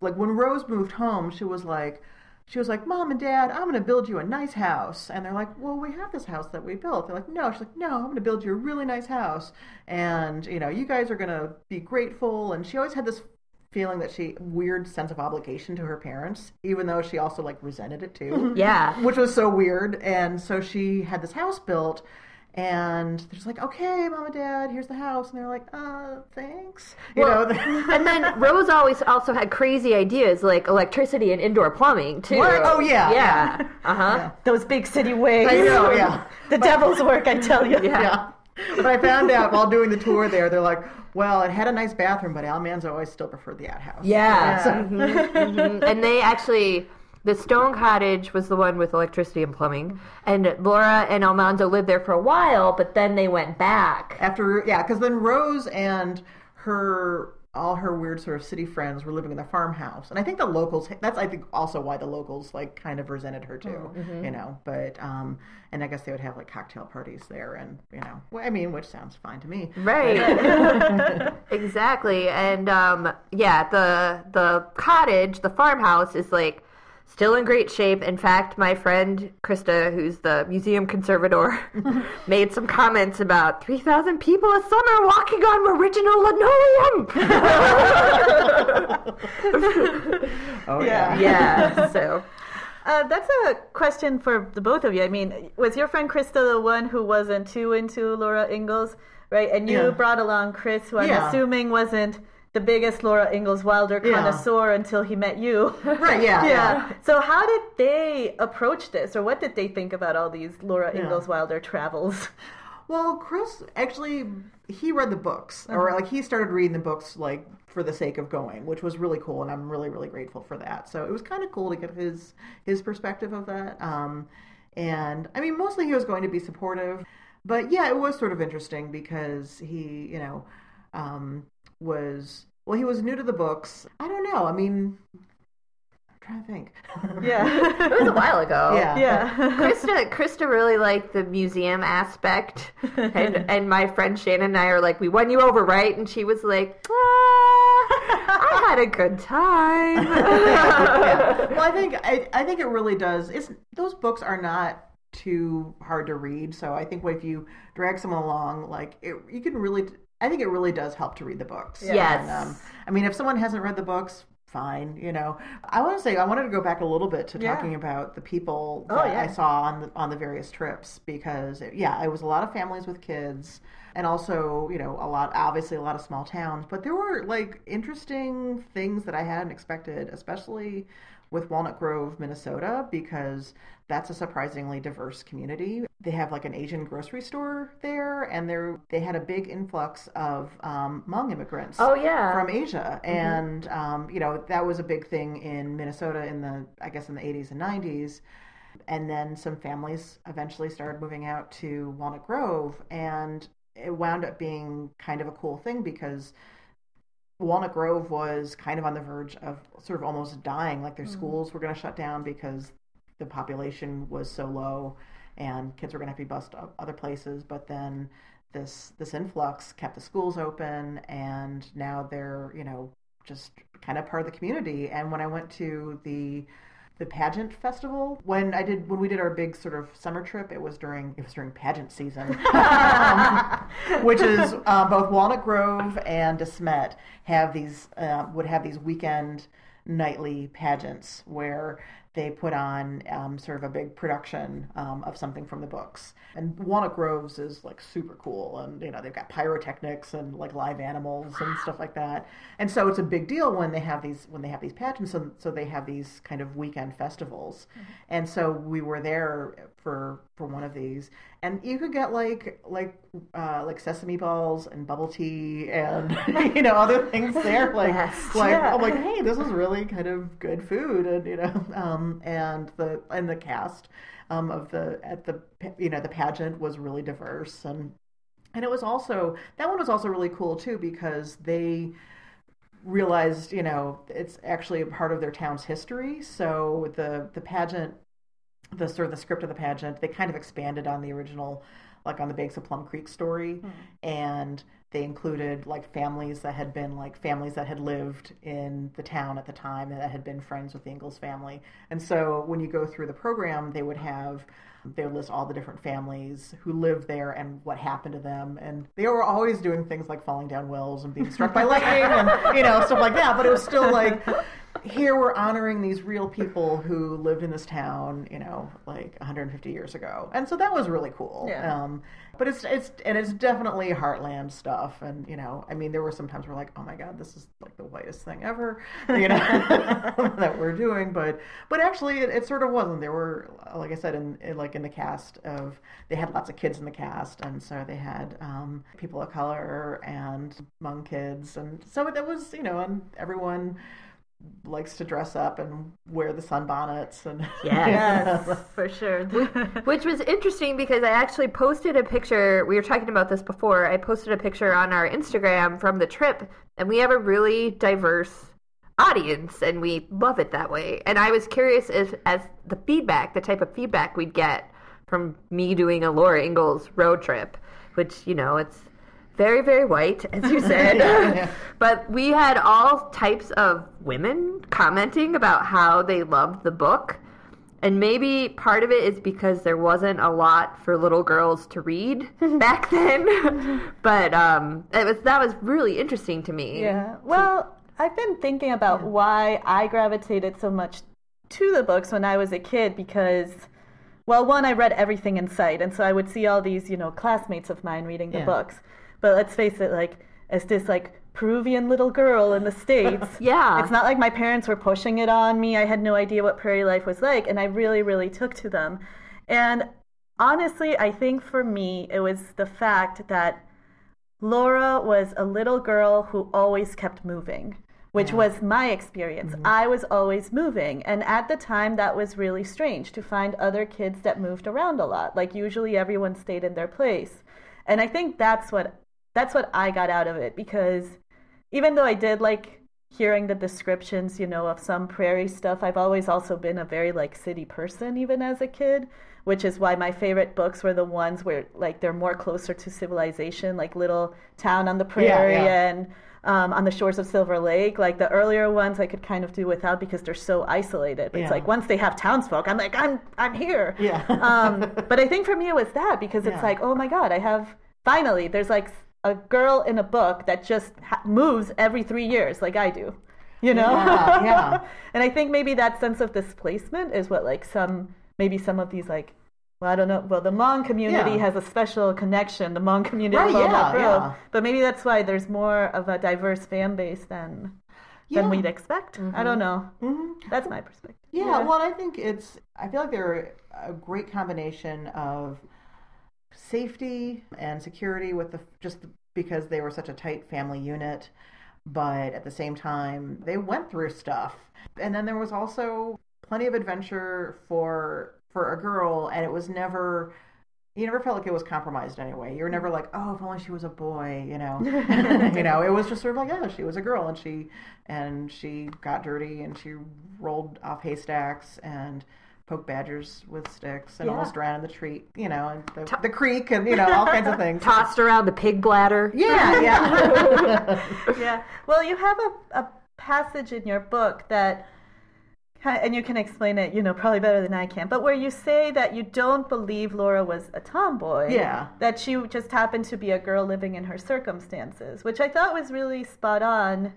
like when Rose moved home, she was like, she was like, Mom and Dad, I'm going to build you a nice house. And they're like, Well, we have this house that we built. They're like, No. She's like, No, I'm going to build you a really nice house. And, you know, you guys are going to be grateful. And she always had this feeling that she weird sense of obligation to her parents, even though she also like resented it too. Yeah. which was so weird. And so she had this house built, and they're just like, "Okay, mom and dad, here's the house," and they're like, "Uh, thanks," you Well, know. and then Rose always also had crazy ideas like electricity and indoor plumbing too. What? Oh, yeah, yeah. yeah. Uh huh. Yeah. Those big city waves. I know, yeah. The devil's work, I tell you. Yeah. yeah. But I found out while doing the tour there, they're like, well, it had a nice bathroom, but Almanzo always still preferred the outhouse. Yeah. So- Mhm. And they actually, the Stone Cottage was the one with electricity and plumbing, and Laura and Almanzo lived there for a while, but then they went back. After, yeah, because then Rose and her, all her weird sort of city friends were living in the farmhouse. And I think the locals, that's, I think, also why the locals, like, kind of resented her too, you know. But, um, and I guess they would have, like, cocktail parties there and, you know, well, I mean, which sounds fine to me. Right. exactly. And um, yeah, the the cottage, the farmhouse is like still in great shape. In fact, my friend Krista, who's the museum conservator, made some comments about 3,000 people a summer walking on original linoleum. Oh, Yeah. yeah, so Uh, that's a question for the both of you. I mean, was your friend Krista the one who wasn't too into Laura Ingalls, right? And you Yeah. brought along Chris, who I'm Yeah. assuming wasn't the biggest Laura Ingalls Wilder Yeah. connoisseur until he met you. Right, yeah. yeah. So how did they approach this, or what did they think about all these Laura Ingalls Wilder travels? Well, Chris actually he read the books, or like he started reading the books like for the sake of going, which was really cool, and I'm really really grateful for that. So it was kind of cool to get his his perspective of that. Um, and I mean, mostly he was going to be supportive, but yeah, it was sort of interesting because he, you know, um, was well, he was new to the books. I don't know. I mean, I'm trying to think. Yeah. it was a while ago. Yeah. yeah. Krista, Krista really liked the museum aspect, and and my friend Shannon and I are like, we won you over, right? And she was like, ah, I had a good time. yeah. Well, I think I, I think it really does. It's those books are not too hard to read, so I think if you drag someone along, like it, you can really. I think it really does help to read the books. Yes. And, um, I mean, if someone hasn't read the books, fine. You know, I want to say I wanted to go back a little bit to Yeah. talking about the people Oh, that yeah. I saw on the on the various trips because yeah, it was a lot of families with kids. And also, you know, a lot, obviously, a lot of small towns, but there were like interesting things that I hadn't expected, especially with Walnut Grove, Minnesota, because that's a surprisingly diverse community. They have like an Asian grocery store there, and they they had a big influx of um, Hmong immigrants oh yeah, from Asia, and um, you know that was a big thing in Minnesota in the I guess in the 80s and 90s, and then some families eventually started moving out to Walnut Grove, and it wound up being kind of a cool thing because Walnut Grove was kind of on the verge of sort of almost dying, like their mm-hmm. schools were going to shut down because the population was so low, and kids were going to have to be bused up other places, but then this this influx kept the schools open and now they're you know just kind of part of the community. And when i went to the the pageant festival. When i did when we did our big sort of summer trip it was during it was during pageant season. Um, which is uh, both walnut grove and De Smet have these uh, would have these weekend nightly pageants where they put on um, sort of a big production um, of something from the books. And Walnut Groves is like super cool, and you know they've got pyrotechnics and like live animals and stuff like that. And so it's a big deal when they have these when they have these pageants. So, so they have these kind of weekend festivals. And so we were there for for one of these, and you could get like like uh, like sesame balls and bubble tea and you know other things there. Like Yes. like Yeah. I'm like, hey, this is really kind of good food, and you know, um, and the and the cast um, of the at the you know the pageant was really diverse, and and it was also that one was also really cool too because they realized you know it's actually a part of their town's history. So the the pageant, the sort of the script of the pageant, they kind of expanded on the original, like on the Banks of Plum Creek story, hmm. and they included like families that had been like families that had lived in the town at the time and that had been friends with the Ingalls family. And so when you go through the program, they would have they list all the different families who lived there and what happened to them. And they were always doing things like falling down wells and being struck by lightning and you know stuff like that. But it was still like here we're honoring these real people who lived in this town, you know, like 150 years ago, and so that was really cool. Yeah. Um, but it's it's and it's definitely heartland stuff, and you know, I mean, there were some times we're like, oh my god, this is like the whitest thing ever, you know, that we're doing. But but actually, it, it sort of wasn't. There were, like I said, in, in like in the cast of they had lots of kids in the cast, and so they had um, people of color and Hmong kids, and so that was you know, and everyone likes to dress up and wear the sunbonnets and Yes. For sure. Which was interesting because I actually posted a picture. We were talking about this before. I posted a picture on our Instagram from the trip, and we have a really diverse audience, and we love it that way. And I was curious as, as the feedback, the type of feedback we'd get from me doing a Laura Ingalls road trip, which, you know, it's very, very white, as you said. Yeah. but we had all types of women commenting about how they loved the book. And maybe part of it is because there wasn't a lot for little girls to read back then. but um, it was that was really interesting to me. Yeah. Well, I've been thinking about why I gravitated so much to the books when I was a kid because, well, one, I read everything in sight, and so I would see all these, you know, classmates of mine reading the Yeah. books. But let's face it, like, as this like Peruvian little girl in the states, Yeah. it's not like my parents were pushing it on me. I had no idea what prairie life was like, and I really, really took to them. And honestly, I think for me, it was the fact that Laura was a little girl who always kept moving, which was my experience. Mm-hmm. I was always moving. And at the time, that was really strange to find other kids that moved around a lot. Like, usually everyone stayed in their place. And I think that's what. That's what I got out of it because even though I did like hearing the descriptions, you know, of some prairie stuff, I've always also been a very like city person even as a kid, which is why my favorite books were the ones where like they're more closer to civilization, like Little Town on the Prairie yeah. and um, on the shores of Silver Lake. Like the earlier ones I could kind of do without because they're so isolated. But it's like once they have townsfolk, I'm like, I'm I'm here. Yeah. um, but I think for me it was that because it's Yeah. like, oh my god, I have finally there's like a girl in a book that just ha- moves every three years, like I do. You know? Yeah, yeah. and I think maybe that sense of displacement is what like some maybe some of these like well, I don't know. Well, the Hmong community Yeah. has a special connection. The Hmong community, Right, yeah, yeah. but maybe that's why there's more of a diverse fan base than Yeah. than we'd expect. I don't know. Mhm. That's my perspective. Yeah, well, I think it's. I feel like they're a great combination of safety and security with the just because they were such a tight family unit, but at the same time they went through stuff, and then there was also plenty of adventure for for a girl, and it was never. You never felt like it was compromised anyway. You were never like, oh, if only she was a boy, you know. you know, it was just sort of like, oh, she was a girl, and she and she got dirty, and she rolled off haystacks and poked badgers with sticks, and Yeah. almost drowned in the tree, you know, and the, the creek, and you know, all kinds of things. Tossed around the pig bladder. Yeah, yeah, yeah. Well, you have a, a passage in your book that, and you can explain it, you know, probably better than I can, but where you say that you don't believe Laura was a tomboy. Yeah. That she just happened to be a girl living in her circumstances, which I thought was really spot on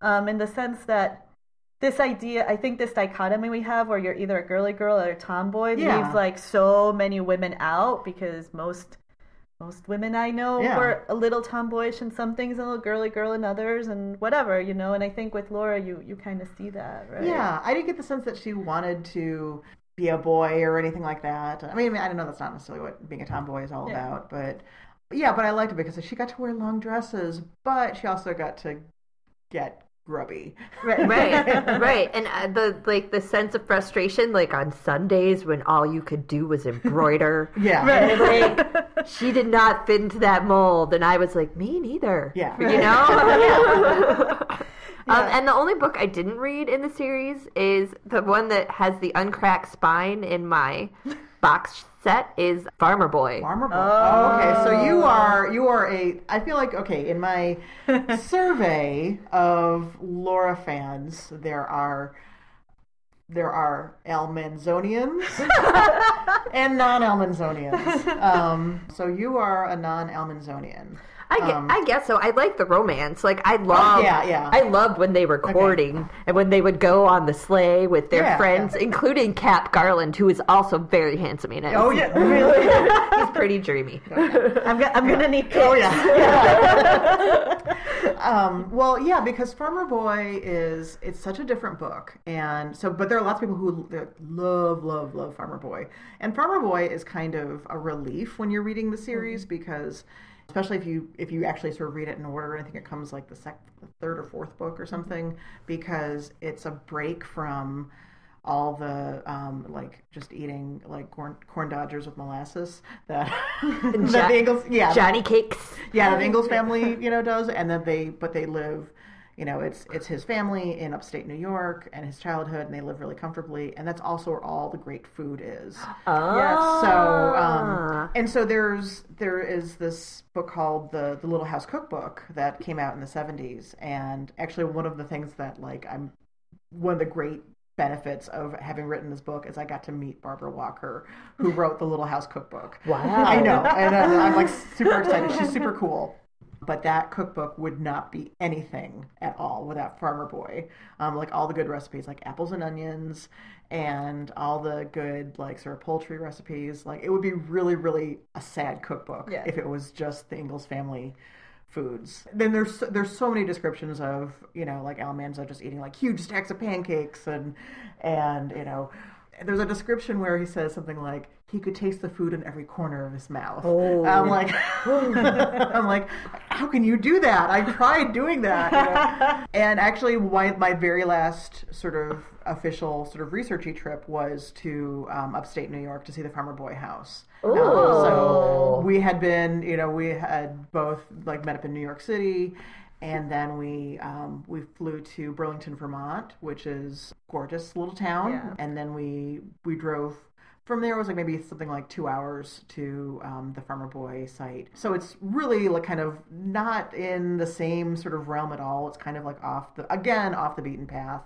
um, in the sense that this idea, I think this dichotomy we have where you're either a girly girl or a tomboy Yeah. leaves like so many women out because most most women I know Yeah. were a little tomboyish in some things, and a little girly girl in others, and whatever, you know. And I think with Laura, you you kind of see that, right? yeah. I didn't get the sense that she wanted to be a boy or anything like that. I mean, I don't know that's not necessarily what being a tomboy is all Yeah. about, but yeah, but I liked it because she got to wear long dresses, but she also got to get grubby. Right. right right and uh, the like the sense of frustration like on sundays when all you could do was embroider Yeah. Right. like she did not fit into that mold and i was like me neither Yeah. you know um, and the only book i didn't read in the series is the one that has the uncracked spine in my box set is Farmer Boy. Farmer Boy. Oh. okay. So you are you are a. I feel like okay. In my survey of Laura fans, there are there are Almanzonians and non-Almanzonians. Um, so you are a non-Almanzonian. I, gue- Um, I guess so. I like the romance. Like I love. yeah, yeah. I loved when they were courting and when they would go on the sleigh with their Yeah, friends, yeah. including Cap Garland, who is also very handsome in it. Oh yeah, really? he's pretty dreamy. I'm, go- I'm gonna need Oh pics. yeah. um, well, yeah, because Farmer Boy is it's such a different book, and so but there are lots of people who love, love, love Farmer Boy, and Farmer Boy is kind of a relief when you're reading the series because. Especially if you if you actually sort of read it in order, I think it comes like the sec, the third or fourth book or something, because it's a break from all the um, like just eating like corn corn dodgers with molasses that, that Jo- the Ingalls yeah Johnny Cakes. yeah, the Ingalls family, you know, does, and then they, but they live, you know, it's it's his family in upstate New York and his childhood, and they live really comfortably, and that's also where all the great food is. Oh. yes So, um, and so there's there is this book called the the Little House Cookbook that came out in the '70s, and actually one of the things that like I'm one of the great benefits of having written this book is I got to meet Barbara Walker, who wrote the Little House Cookbook. Wow. I know, and I'm, I'm like super excited. She's super cool. But that cookbook would not be anything at all without Farmer Boy. Um, like all the good recipes, like apples and onions, and all the good like sort of poultry recipes. Like it would be really, really a sad cookbook Yeah. if it was just the Ingalls family foods. Then there's there's so many descriptions of you know like Almanzo just eating like huge stacks of pancakes and and you know there's a description where he says something like he could taste the food in every corner of his mouth. Oh. I'm like I'm like how can you do that? I tried doing that. you know? and actually my my very last sort of official sort of researchy trip was to um, upstate New York to see the Farmer Boy house. Um, so we had been, you know, we had both like met up in New York City, and then we um, we flew to Burlington, Vermont, which is a gorgeous little town, Yeah. and then we we drove. From there it was like maybe something like two hours to um, the Farmer Boy site. So it's really like kind of not in the same sort of realm at all. It's kind of like off the again off the beaten path.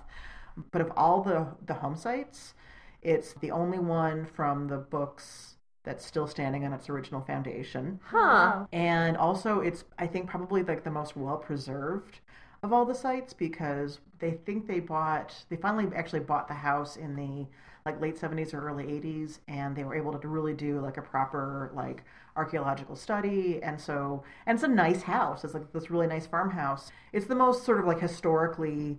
But of all the the home sites, it's the only one from the books that's still standing on its original foundation. Huh. And also, it's, I think, probably like the most well preserved of all the sites because they think they bought, they finally actually bought the house in the like late 70s or early 80s and they were able to really do like a proper like archaeological study and so and it's a nice house it's like this really nice farmhouse it's the most sort of like historically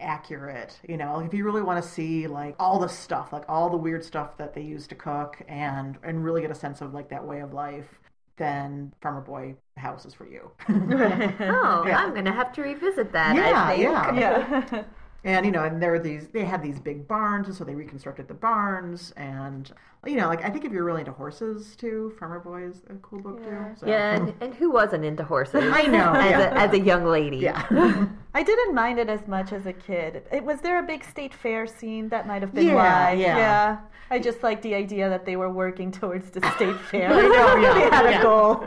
accurate you know like if you really want to see like all the stuff like all the weird stuff that they use to cook and and really get a sense of like that way of life then farmer boy house is for you Oh, Yeah. I'm gonna have to revisit that. Yeah, I think. yeah. Yeah. and you know and there were these they had these big barns and so they reconstructed the barns and you know like i think if you're really into horses too farmer boy is a cool book too so. Yeah, and, and who wasn't into horses? I know, As, yeah. a, as a young lady. yeah I didn't mind it as much as a kid. It, was there a big state fair scene? That might have been Yeah, why. yeah. I just liked the idea that they were working towards the state fair. I know, yeah, they had yeah. a goal.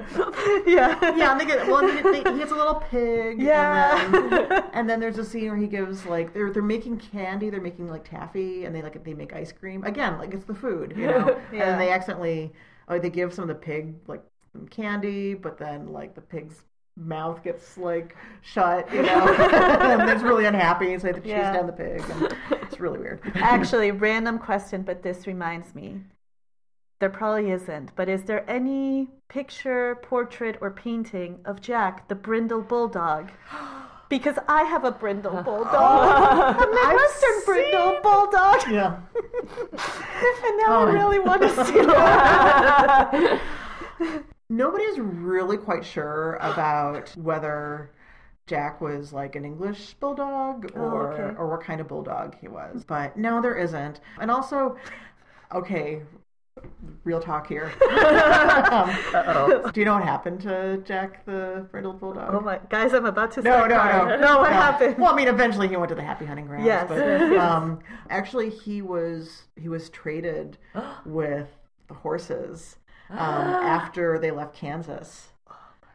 yeah. yeah, and they get well. They, they, he gets a little pig. Yeah. And then, and then there's a scene where he gives like they're they're making candy. They're making like taffy, and they like they make ice cream. Again, like it's the food, you know. Yeah. And they accidentally like they give some of the pig like some candy, but then like the pig's mouth gets like shut, you know. and it's really unhappy, so they have to chase Yeah. down the pig. And it's really weird. Actually, random question, but this reminds me. There probably isn't, but is there any picture, portrait, or painting of Jack, the brindle bulldog? Because I have a brindle bulldog, a Midwestern brindle bulldog, yeah. and now Oh. I really want to see that. Nobody's really quite sure about whether Jack was like an English bulldog Oh, or okay. or what kind of bulldog he was. But no, there isn't. And also, okay, real talk here. um, do you know what happened to Jack the brindled bulldog? Oh my, guys, I'm about to No, no, crying. no. No, what happened? Well, I mean, eventually he went to the happy hunting grounds. Yes, But, yes. Um, actually, he was he was traded with the horses um, after they left Kansas.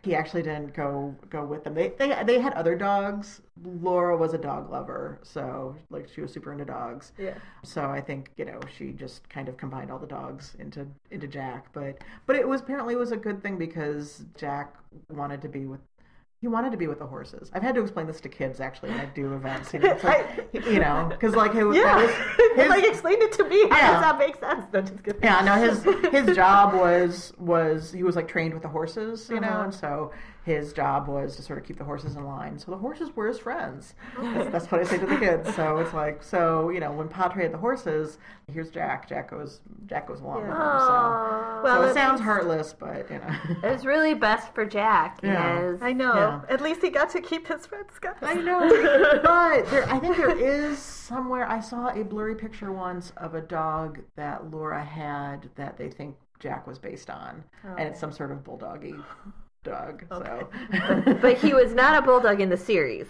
He actually didn't go go with them. They, they they had other dogs. Laura was a dog lover, so like she was super into dogs. Yeah. So I think you know she just kind of combined all the dogs into into Jack. But but it was apparently it was a good thing because Jack wanted to be with he wanted to be with the horses. I've had to explain this to kids actually when I do events. You know, it's like, you know, because like it, was- that was his, like explain it to me. How Yeah. does that make sense? No, just kidding. yeah, no, his his job was was he was like trained with the horses, you know, Uh-huh. and so his job was to sort of keep the horses in line. So the horses were his friends. That's, that's what I say to the kids. So it's like, so you know, when Padre had the horses, here's Jack. Jack goes, Jack goes along with him. So, Well, so it sounds least- heartless, but you know. It was really best for Jack. Yeah. Yes. I know. Yeah. At least he got to keep his friends, guys. I know, but there, I think there is somewhere. I saw a blurry picture once of a dog that Laura had that they think Jack was based on, and it's oh. some sort of bulldoggy dog. So, But he was not a bulldog in the series.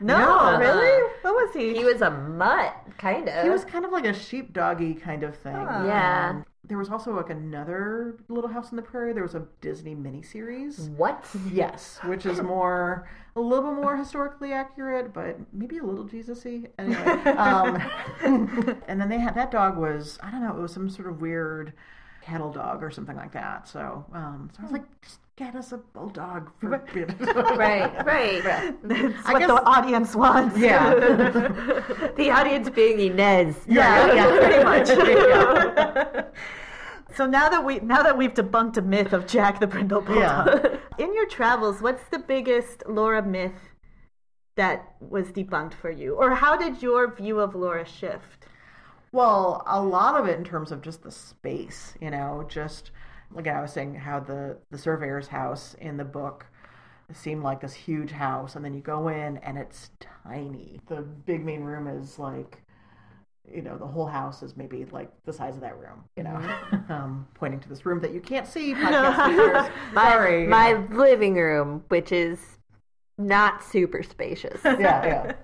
No, No. really? What was he? He was a mutt, kind of. he was kind of like a sheepdoggy kind of thing. Huh. Yeah. Um, there was also like another Little House on the Prairie. There was a Disney miniseries. what? Yes, which is more a little bit more historically accurate, but maybe a little Jesus-y. Anyway, um, and then they had that dog was I don't know, it was some sort of weird cattle dog or something like that. So, um, so I was like, just get us a bulldog. For Right, right. It's I what guess- the audience wants. Yeah. the audience being Ines. yeah, yeah, pretty much. Yeah. So now that we now that we've debunked a myth of Jack the Brindle Bulldog, in your travels, what's the biggest Laura myth that was debunked for you, or how did your view of Laura shift? Well, a lot of it in terms of just the space, you know, just like I was saying, how the the surveyor's house in the book seemed like this huge house, and then you go in and it's tiny. The big main room is like, you know, the whole house is maybe like the size of that room, you know, um, pointing to this room that you can't see. Podcast. My, Sorry. my living room, which is not super spacious. yeah,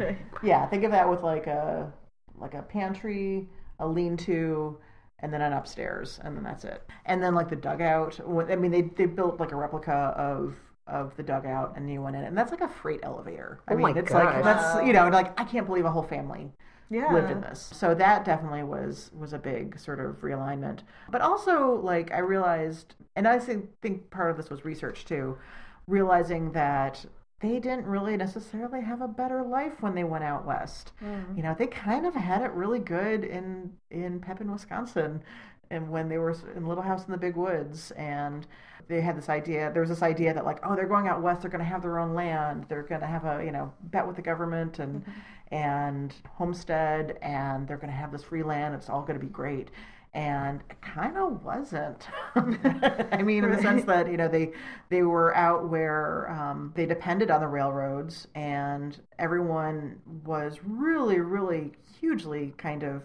yeah. Yeah, think of that with like a like a pantry, a lean-to, and then an upstairs, and then that's it. And then like the dugout. I mean, they they built like a replica of of the dugout, and you went in, it. and that's like a freight elevator. I Oh mean, it's gosh. like that's you know like I can't believe a whole family Yeah, lived in this. So that definitely was was a big sort of realignment. But also like I realized and I think part of this was research too, realizing that they didn't really necessarily have a better life when they went out west. Mm. You know, they kind of had it really good in in Pepin, Wisconsin, and when they were in Little House in the Big Woods, and they had this idea. There was this idea that like, oh, they're going out west. They're going to have their own land. They're going to have a you know bet with the government and mm-hmm. and homestead, and they're going to have this free land. It's all going to be great. And it kind of wasn't. I mean, in the sense that you know they they were out where um, they depended on the railroads, and everyone was really, really hugely kind of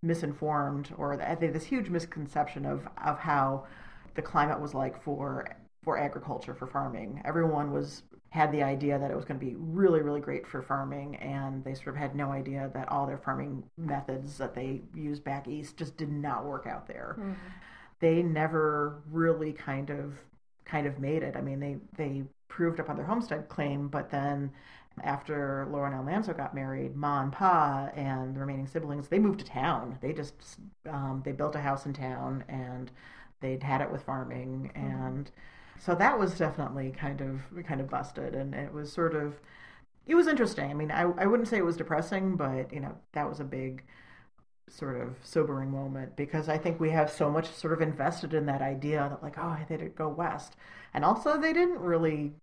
misinformed, or they had this huge misconception of of how the climate was like for for agriculture for farming. Everyone was had the idea that it was going to be really really great for farming and they sort of had no idea that all their farming methods that they used back east just did not work out there. They never really kind of kind of made it. I mean, they they proved up on their homestead claim, but then after Laura and Almanzo got married, Ma and Pa and the remaining siblings, they moved to town. They just um, they built a house in town and they'd had it with farming and so that was definitely kind of kind of busted and it was sort of it was interesting. I mean, I I wouldn't say it was depressing, but you know, that was a big sort of sobering moment because I think we have so much sort of invested in that idea that like, oh, they didn't go west. And also they didn't really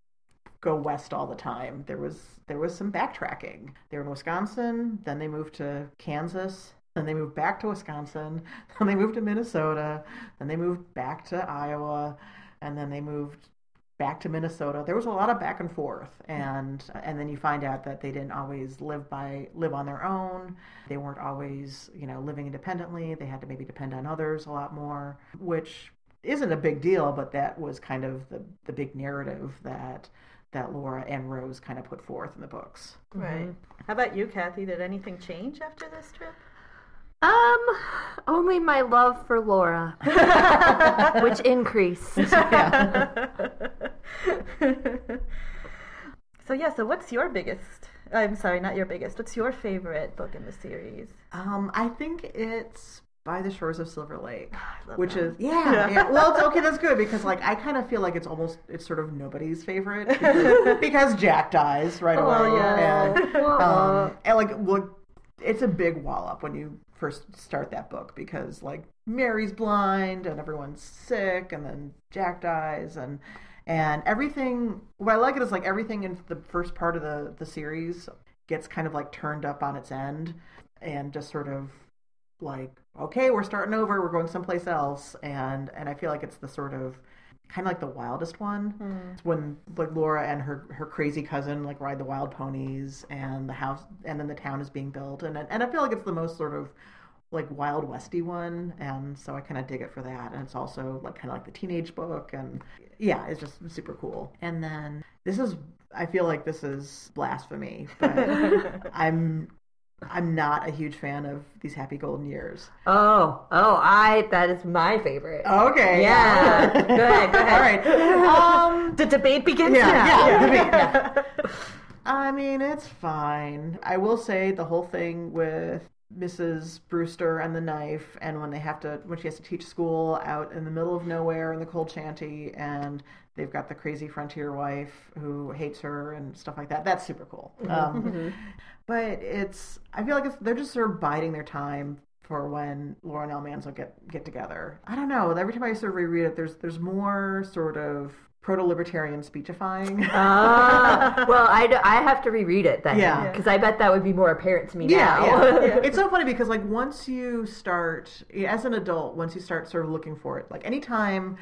go west all the time. There was there was some backtracking. They were in Wisconsin, then they moved to Kansas, then they moved back to Wisconsin, then they moved to Minnesota, then they moved back to Iowa, and then they moved back to Minnesota. There was a lot of back and forth, and and then you find out that they didn't always live by live on their own. They weren't always you know living independently. They had to maybe depend on others a lot more, which isn't a big deal, but that was kind of the the big narrative that that Laura and Rose kind of put forth in the books. Right. Mm-hmm. How about you, Kathy? Did anything change after this trip? Um, only my love for Laura, which increased. so yeah, so what's your biggest? I'm sorry, not your biggest. What's your favorite book in the series? Um, I think it's by the shores of Silver Lake, which that. is yeah, yeah. Well, it's okay. That's good because like I kind of feel like it's almost it's sort of nobody's favorite because, because Jack dies right away, Oh, yeah. and, um, and like look, it's a big wallop when you first start that book because like Mary's blind and everyone's sick, and then Jack dies, and and everything. What I like it is like everything in the first part of the the series gets kind of like turned up on its end and just sort of like okay we're starting over we're going someplace else and and i feel like it's the sort of kind of like the wildest one. Hmm. It's when like laura and her her crazy cousin like ride the wild ponies and the house and then the town is being built. And and i feel like it's the most sort of like wild westy one. And so i kind of dig it for that. And it's also like kind of like the teenage book. And yeah it's just super cool. And then this is i feel like this is blasphemy but i'm i'm not a huge fan of these happy golden years Oh, oh, I that is my favorite. okay Yeah. Go ahead, go ahead. all right um The debate begins yeah, now. yeah, yeah. I mean, it's fine. I will say the whole thing with Mrs. Brewster and the knife, and when they have to, when she has to teach school out in the middle of nowhere in the cold shanty, and they've got the crazy frontier wife who hates her and stuff like that. That's super cool. Um, but it's, I feel like it's, they're just sort of biding their time for when Laura and Almanzo get get together. I don't know. Every time I sort of reread it, there's there's more sort of proto-libertarian speechifying. Ah, well, I have to reread it then. Yeah. Because I bet that would be more apparent to me Yeah, now. yeah. It's so funny because like once you start as an adult, once you start sort of looking for it, like anytime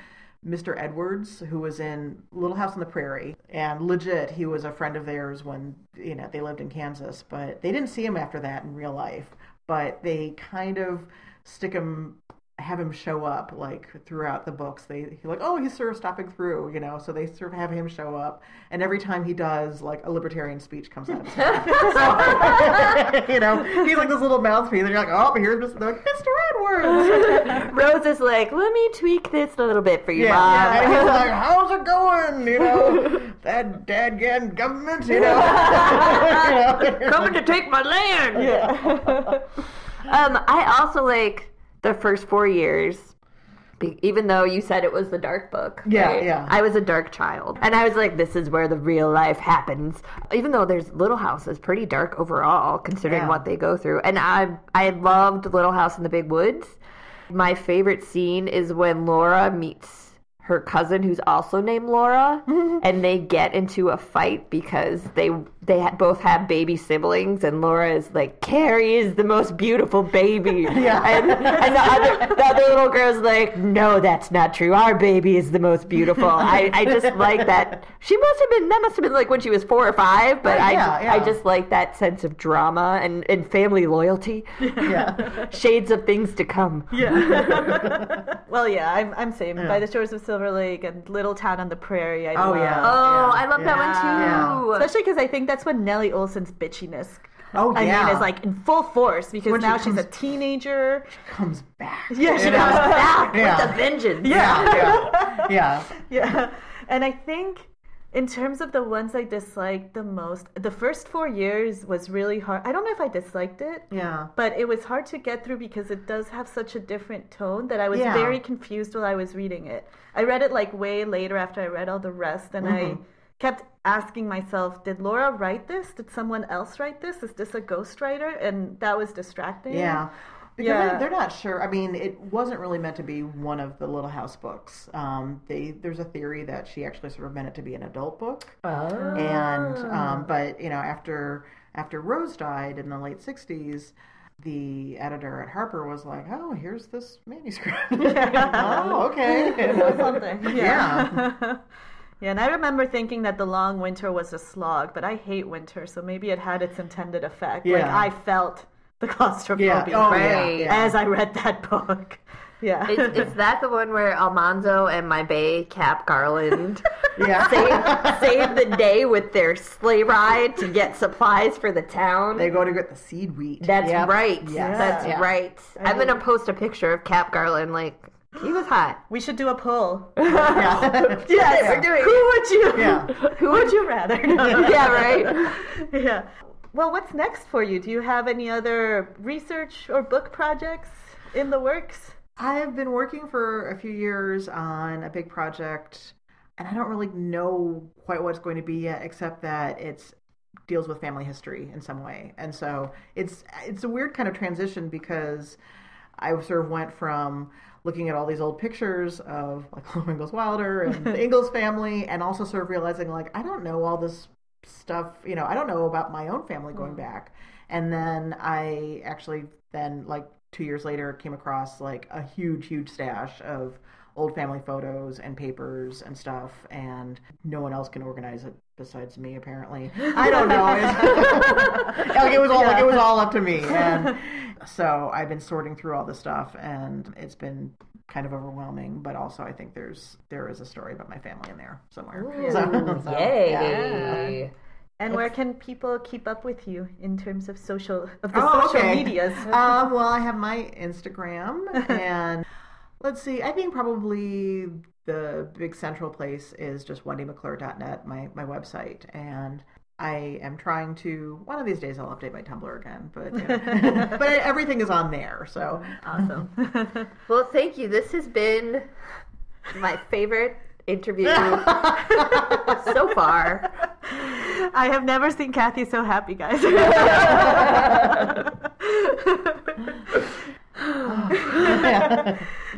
Mr. Edwards, who was in Little House on the Prairie, and legit, he was a friend of theirs when you know they lived in Kansas, but they didn't see him after that in real life. But they kind of stick him, have him show up like throughout the books. They like, oh, he's sort of stopping through, you know. So they sort of have him show up, and every time he does, like a libertarian speech comes out of his mouth. So, you know, he's like this little mouthpiece, and you're like, oh, here's Mr. like, Mr. Edwards. Rose is like, let me tweak this a little bit for you, Yeah, Mom. yeah, and he's like, "How's it going?" You know, that dadgum government. You know, You know? Coming to take my land. Yeah. um, I also like the first four years. be- Even though you said it was the dark book, Yeah, right? yeah. I was a dark child, and I was like, "This is where the real life happens." Even though there's Little House is pretty dark overall, considering Yeah. what they go through, and I I loved Little House in the Big Woods. My favorite scene is when Laura meets her cousin, who's also named Laura, and they get into a fight because they they both have baby siblings, and Laura is like, "Carrie is the most beautiful baby," Yeah. and, and the other the other little girl's like, "No, that's not true. Our baby is the most beautiful." I, I just like that. She must have been that must have been like when she was four or five, but Right, I yeah, yeah. I just like that sense of drama and and family loyalty, yeah, shades of things to come. Yeah. Well, yeah, I'm, I'm same. By the shores of Silver Lake and Little Town on the Prairie. I Oh, love. yeah. Oh, Yeah. I love that one Yeah. too. Especially because I think that's when Nellie Oleson's bitchiness. Oh, I yeah. mean, is like in full force because When she now she's a comes- teenager. comes back. Yeah, she comes back Yeah. with a vengeance. Yeah, yeah, yeah. Yeah, and I think in terms of the ones I disliked the most, the first four years was really hard. I don't know if I disliked it. Yeah. But it was hard to get through because it does have such a different tone that I was very confused while I was reading it. I read it like way later after I read all the rest, and I Mm-hmm. Kept asking myself, did Laura write this? Did someone else write this? Is this a ghostwriter? And that was distracting. Yeah. Because Yeah. they're, not sure. I mean, it wasn't really meant to be one of the Little House books. Um, they there's a theory that she actually sort of meant it to be an adult book. Oh. and um, but you know after after Rose died in the late '60s, the editor at Harper was like, "Oh, here's this manuscript. oh, okay. something. Yeah. yeah, and I remember thinking that The Long Winter was a slog, but I hate winter, so maybe it had its intended effect. Like, Yeah. I felt the claustrophobia Yeah. Oh, Right. yeah. as I read that book. Yeah. Is, is that the one where Almanzo and my bay Cap Garland Yeah. save, save the day with their sleigh ride to get supplies for the town? They go to get the seed wheat. That's Yep. right. Yes. That's Yeah. right. I'm gonna post a picture of Cap Garland. Like he was hot. we should do a poll. Yeah. Yes, we're doing. Who would you? Yeah. Who would you rather? No. yeah, right. yeah. Well, what's next for you? Do you have any other research or book projects in the works? I've been working for a few years on a big project, and I don't really know quite what it's going to be yet, except that it's deals with family history in some way. And so it's it's a weird kind of transition because I sort of went from looking at all these old pictures of like Ingalls Wilder and the Ingalls family, and also sort of realizing like I don't know all this stuff. You know, I don't know about my own family going mm. back. And then I actually then like two years later came across like a huge, huge stash of old family photos and papers and stuff, and no one else can organize it besides me apparently. I don't know. Like it was all like it was all up to me, and so I've been sorting through all this stuff, and it's been kind of overwhelming. But also, I think there's there is a story about my family in there somewhere. So- so, Yay. yeah. And where can people keep up with you in terms of social of the Oh, social okay. medias? um, well, I have my Instagram, and let's see. I think probably the big central place is just wendymcclure.net, my my website, and I am trying to. One of these days, I'll update my Tumblr again, but you know. but everything is on there. So awesome. Well, thank you. This has been my favorite interview so far. I have never seen Kathy so happy, guys.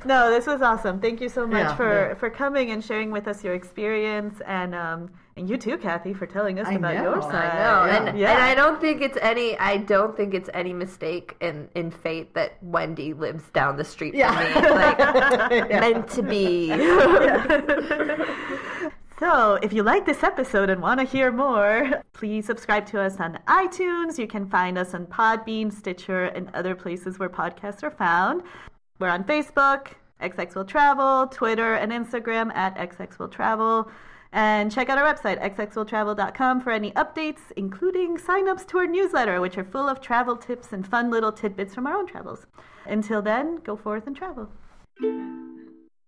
no, this was awesome. Thank you so much Yeah, for, yeah. for coming and sharing with us your experience, and um, and you too, Kathy, for telling us I about know, your I side. No, Yeah. and, Yeah. and I don't think it's any. I don't think it's any mistake in in fate that Wendy lives down the street Yeah. from me. Like meant to be. So, if you like this episode and want to hear more, please subscribe to us on iTunes. You can find us on Podbean, Stitcher, and other places where podcasts are found. We're on Facebook, XX Will Travel, Twitter, and Instagram at XX Will Travel. And check out our website, xxwilltravel.com, for any updates, including signups to our newsletter, which are full of travel tips and fun little tidbits from our own travels. Until then, go forth and travel.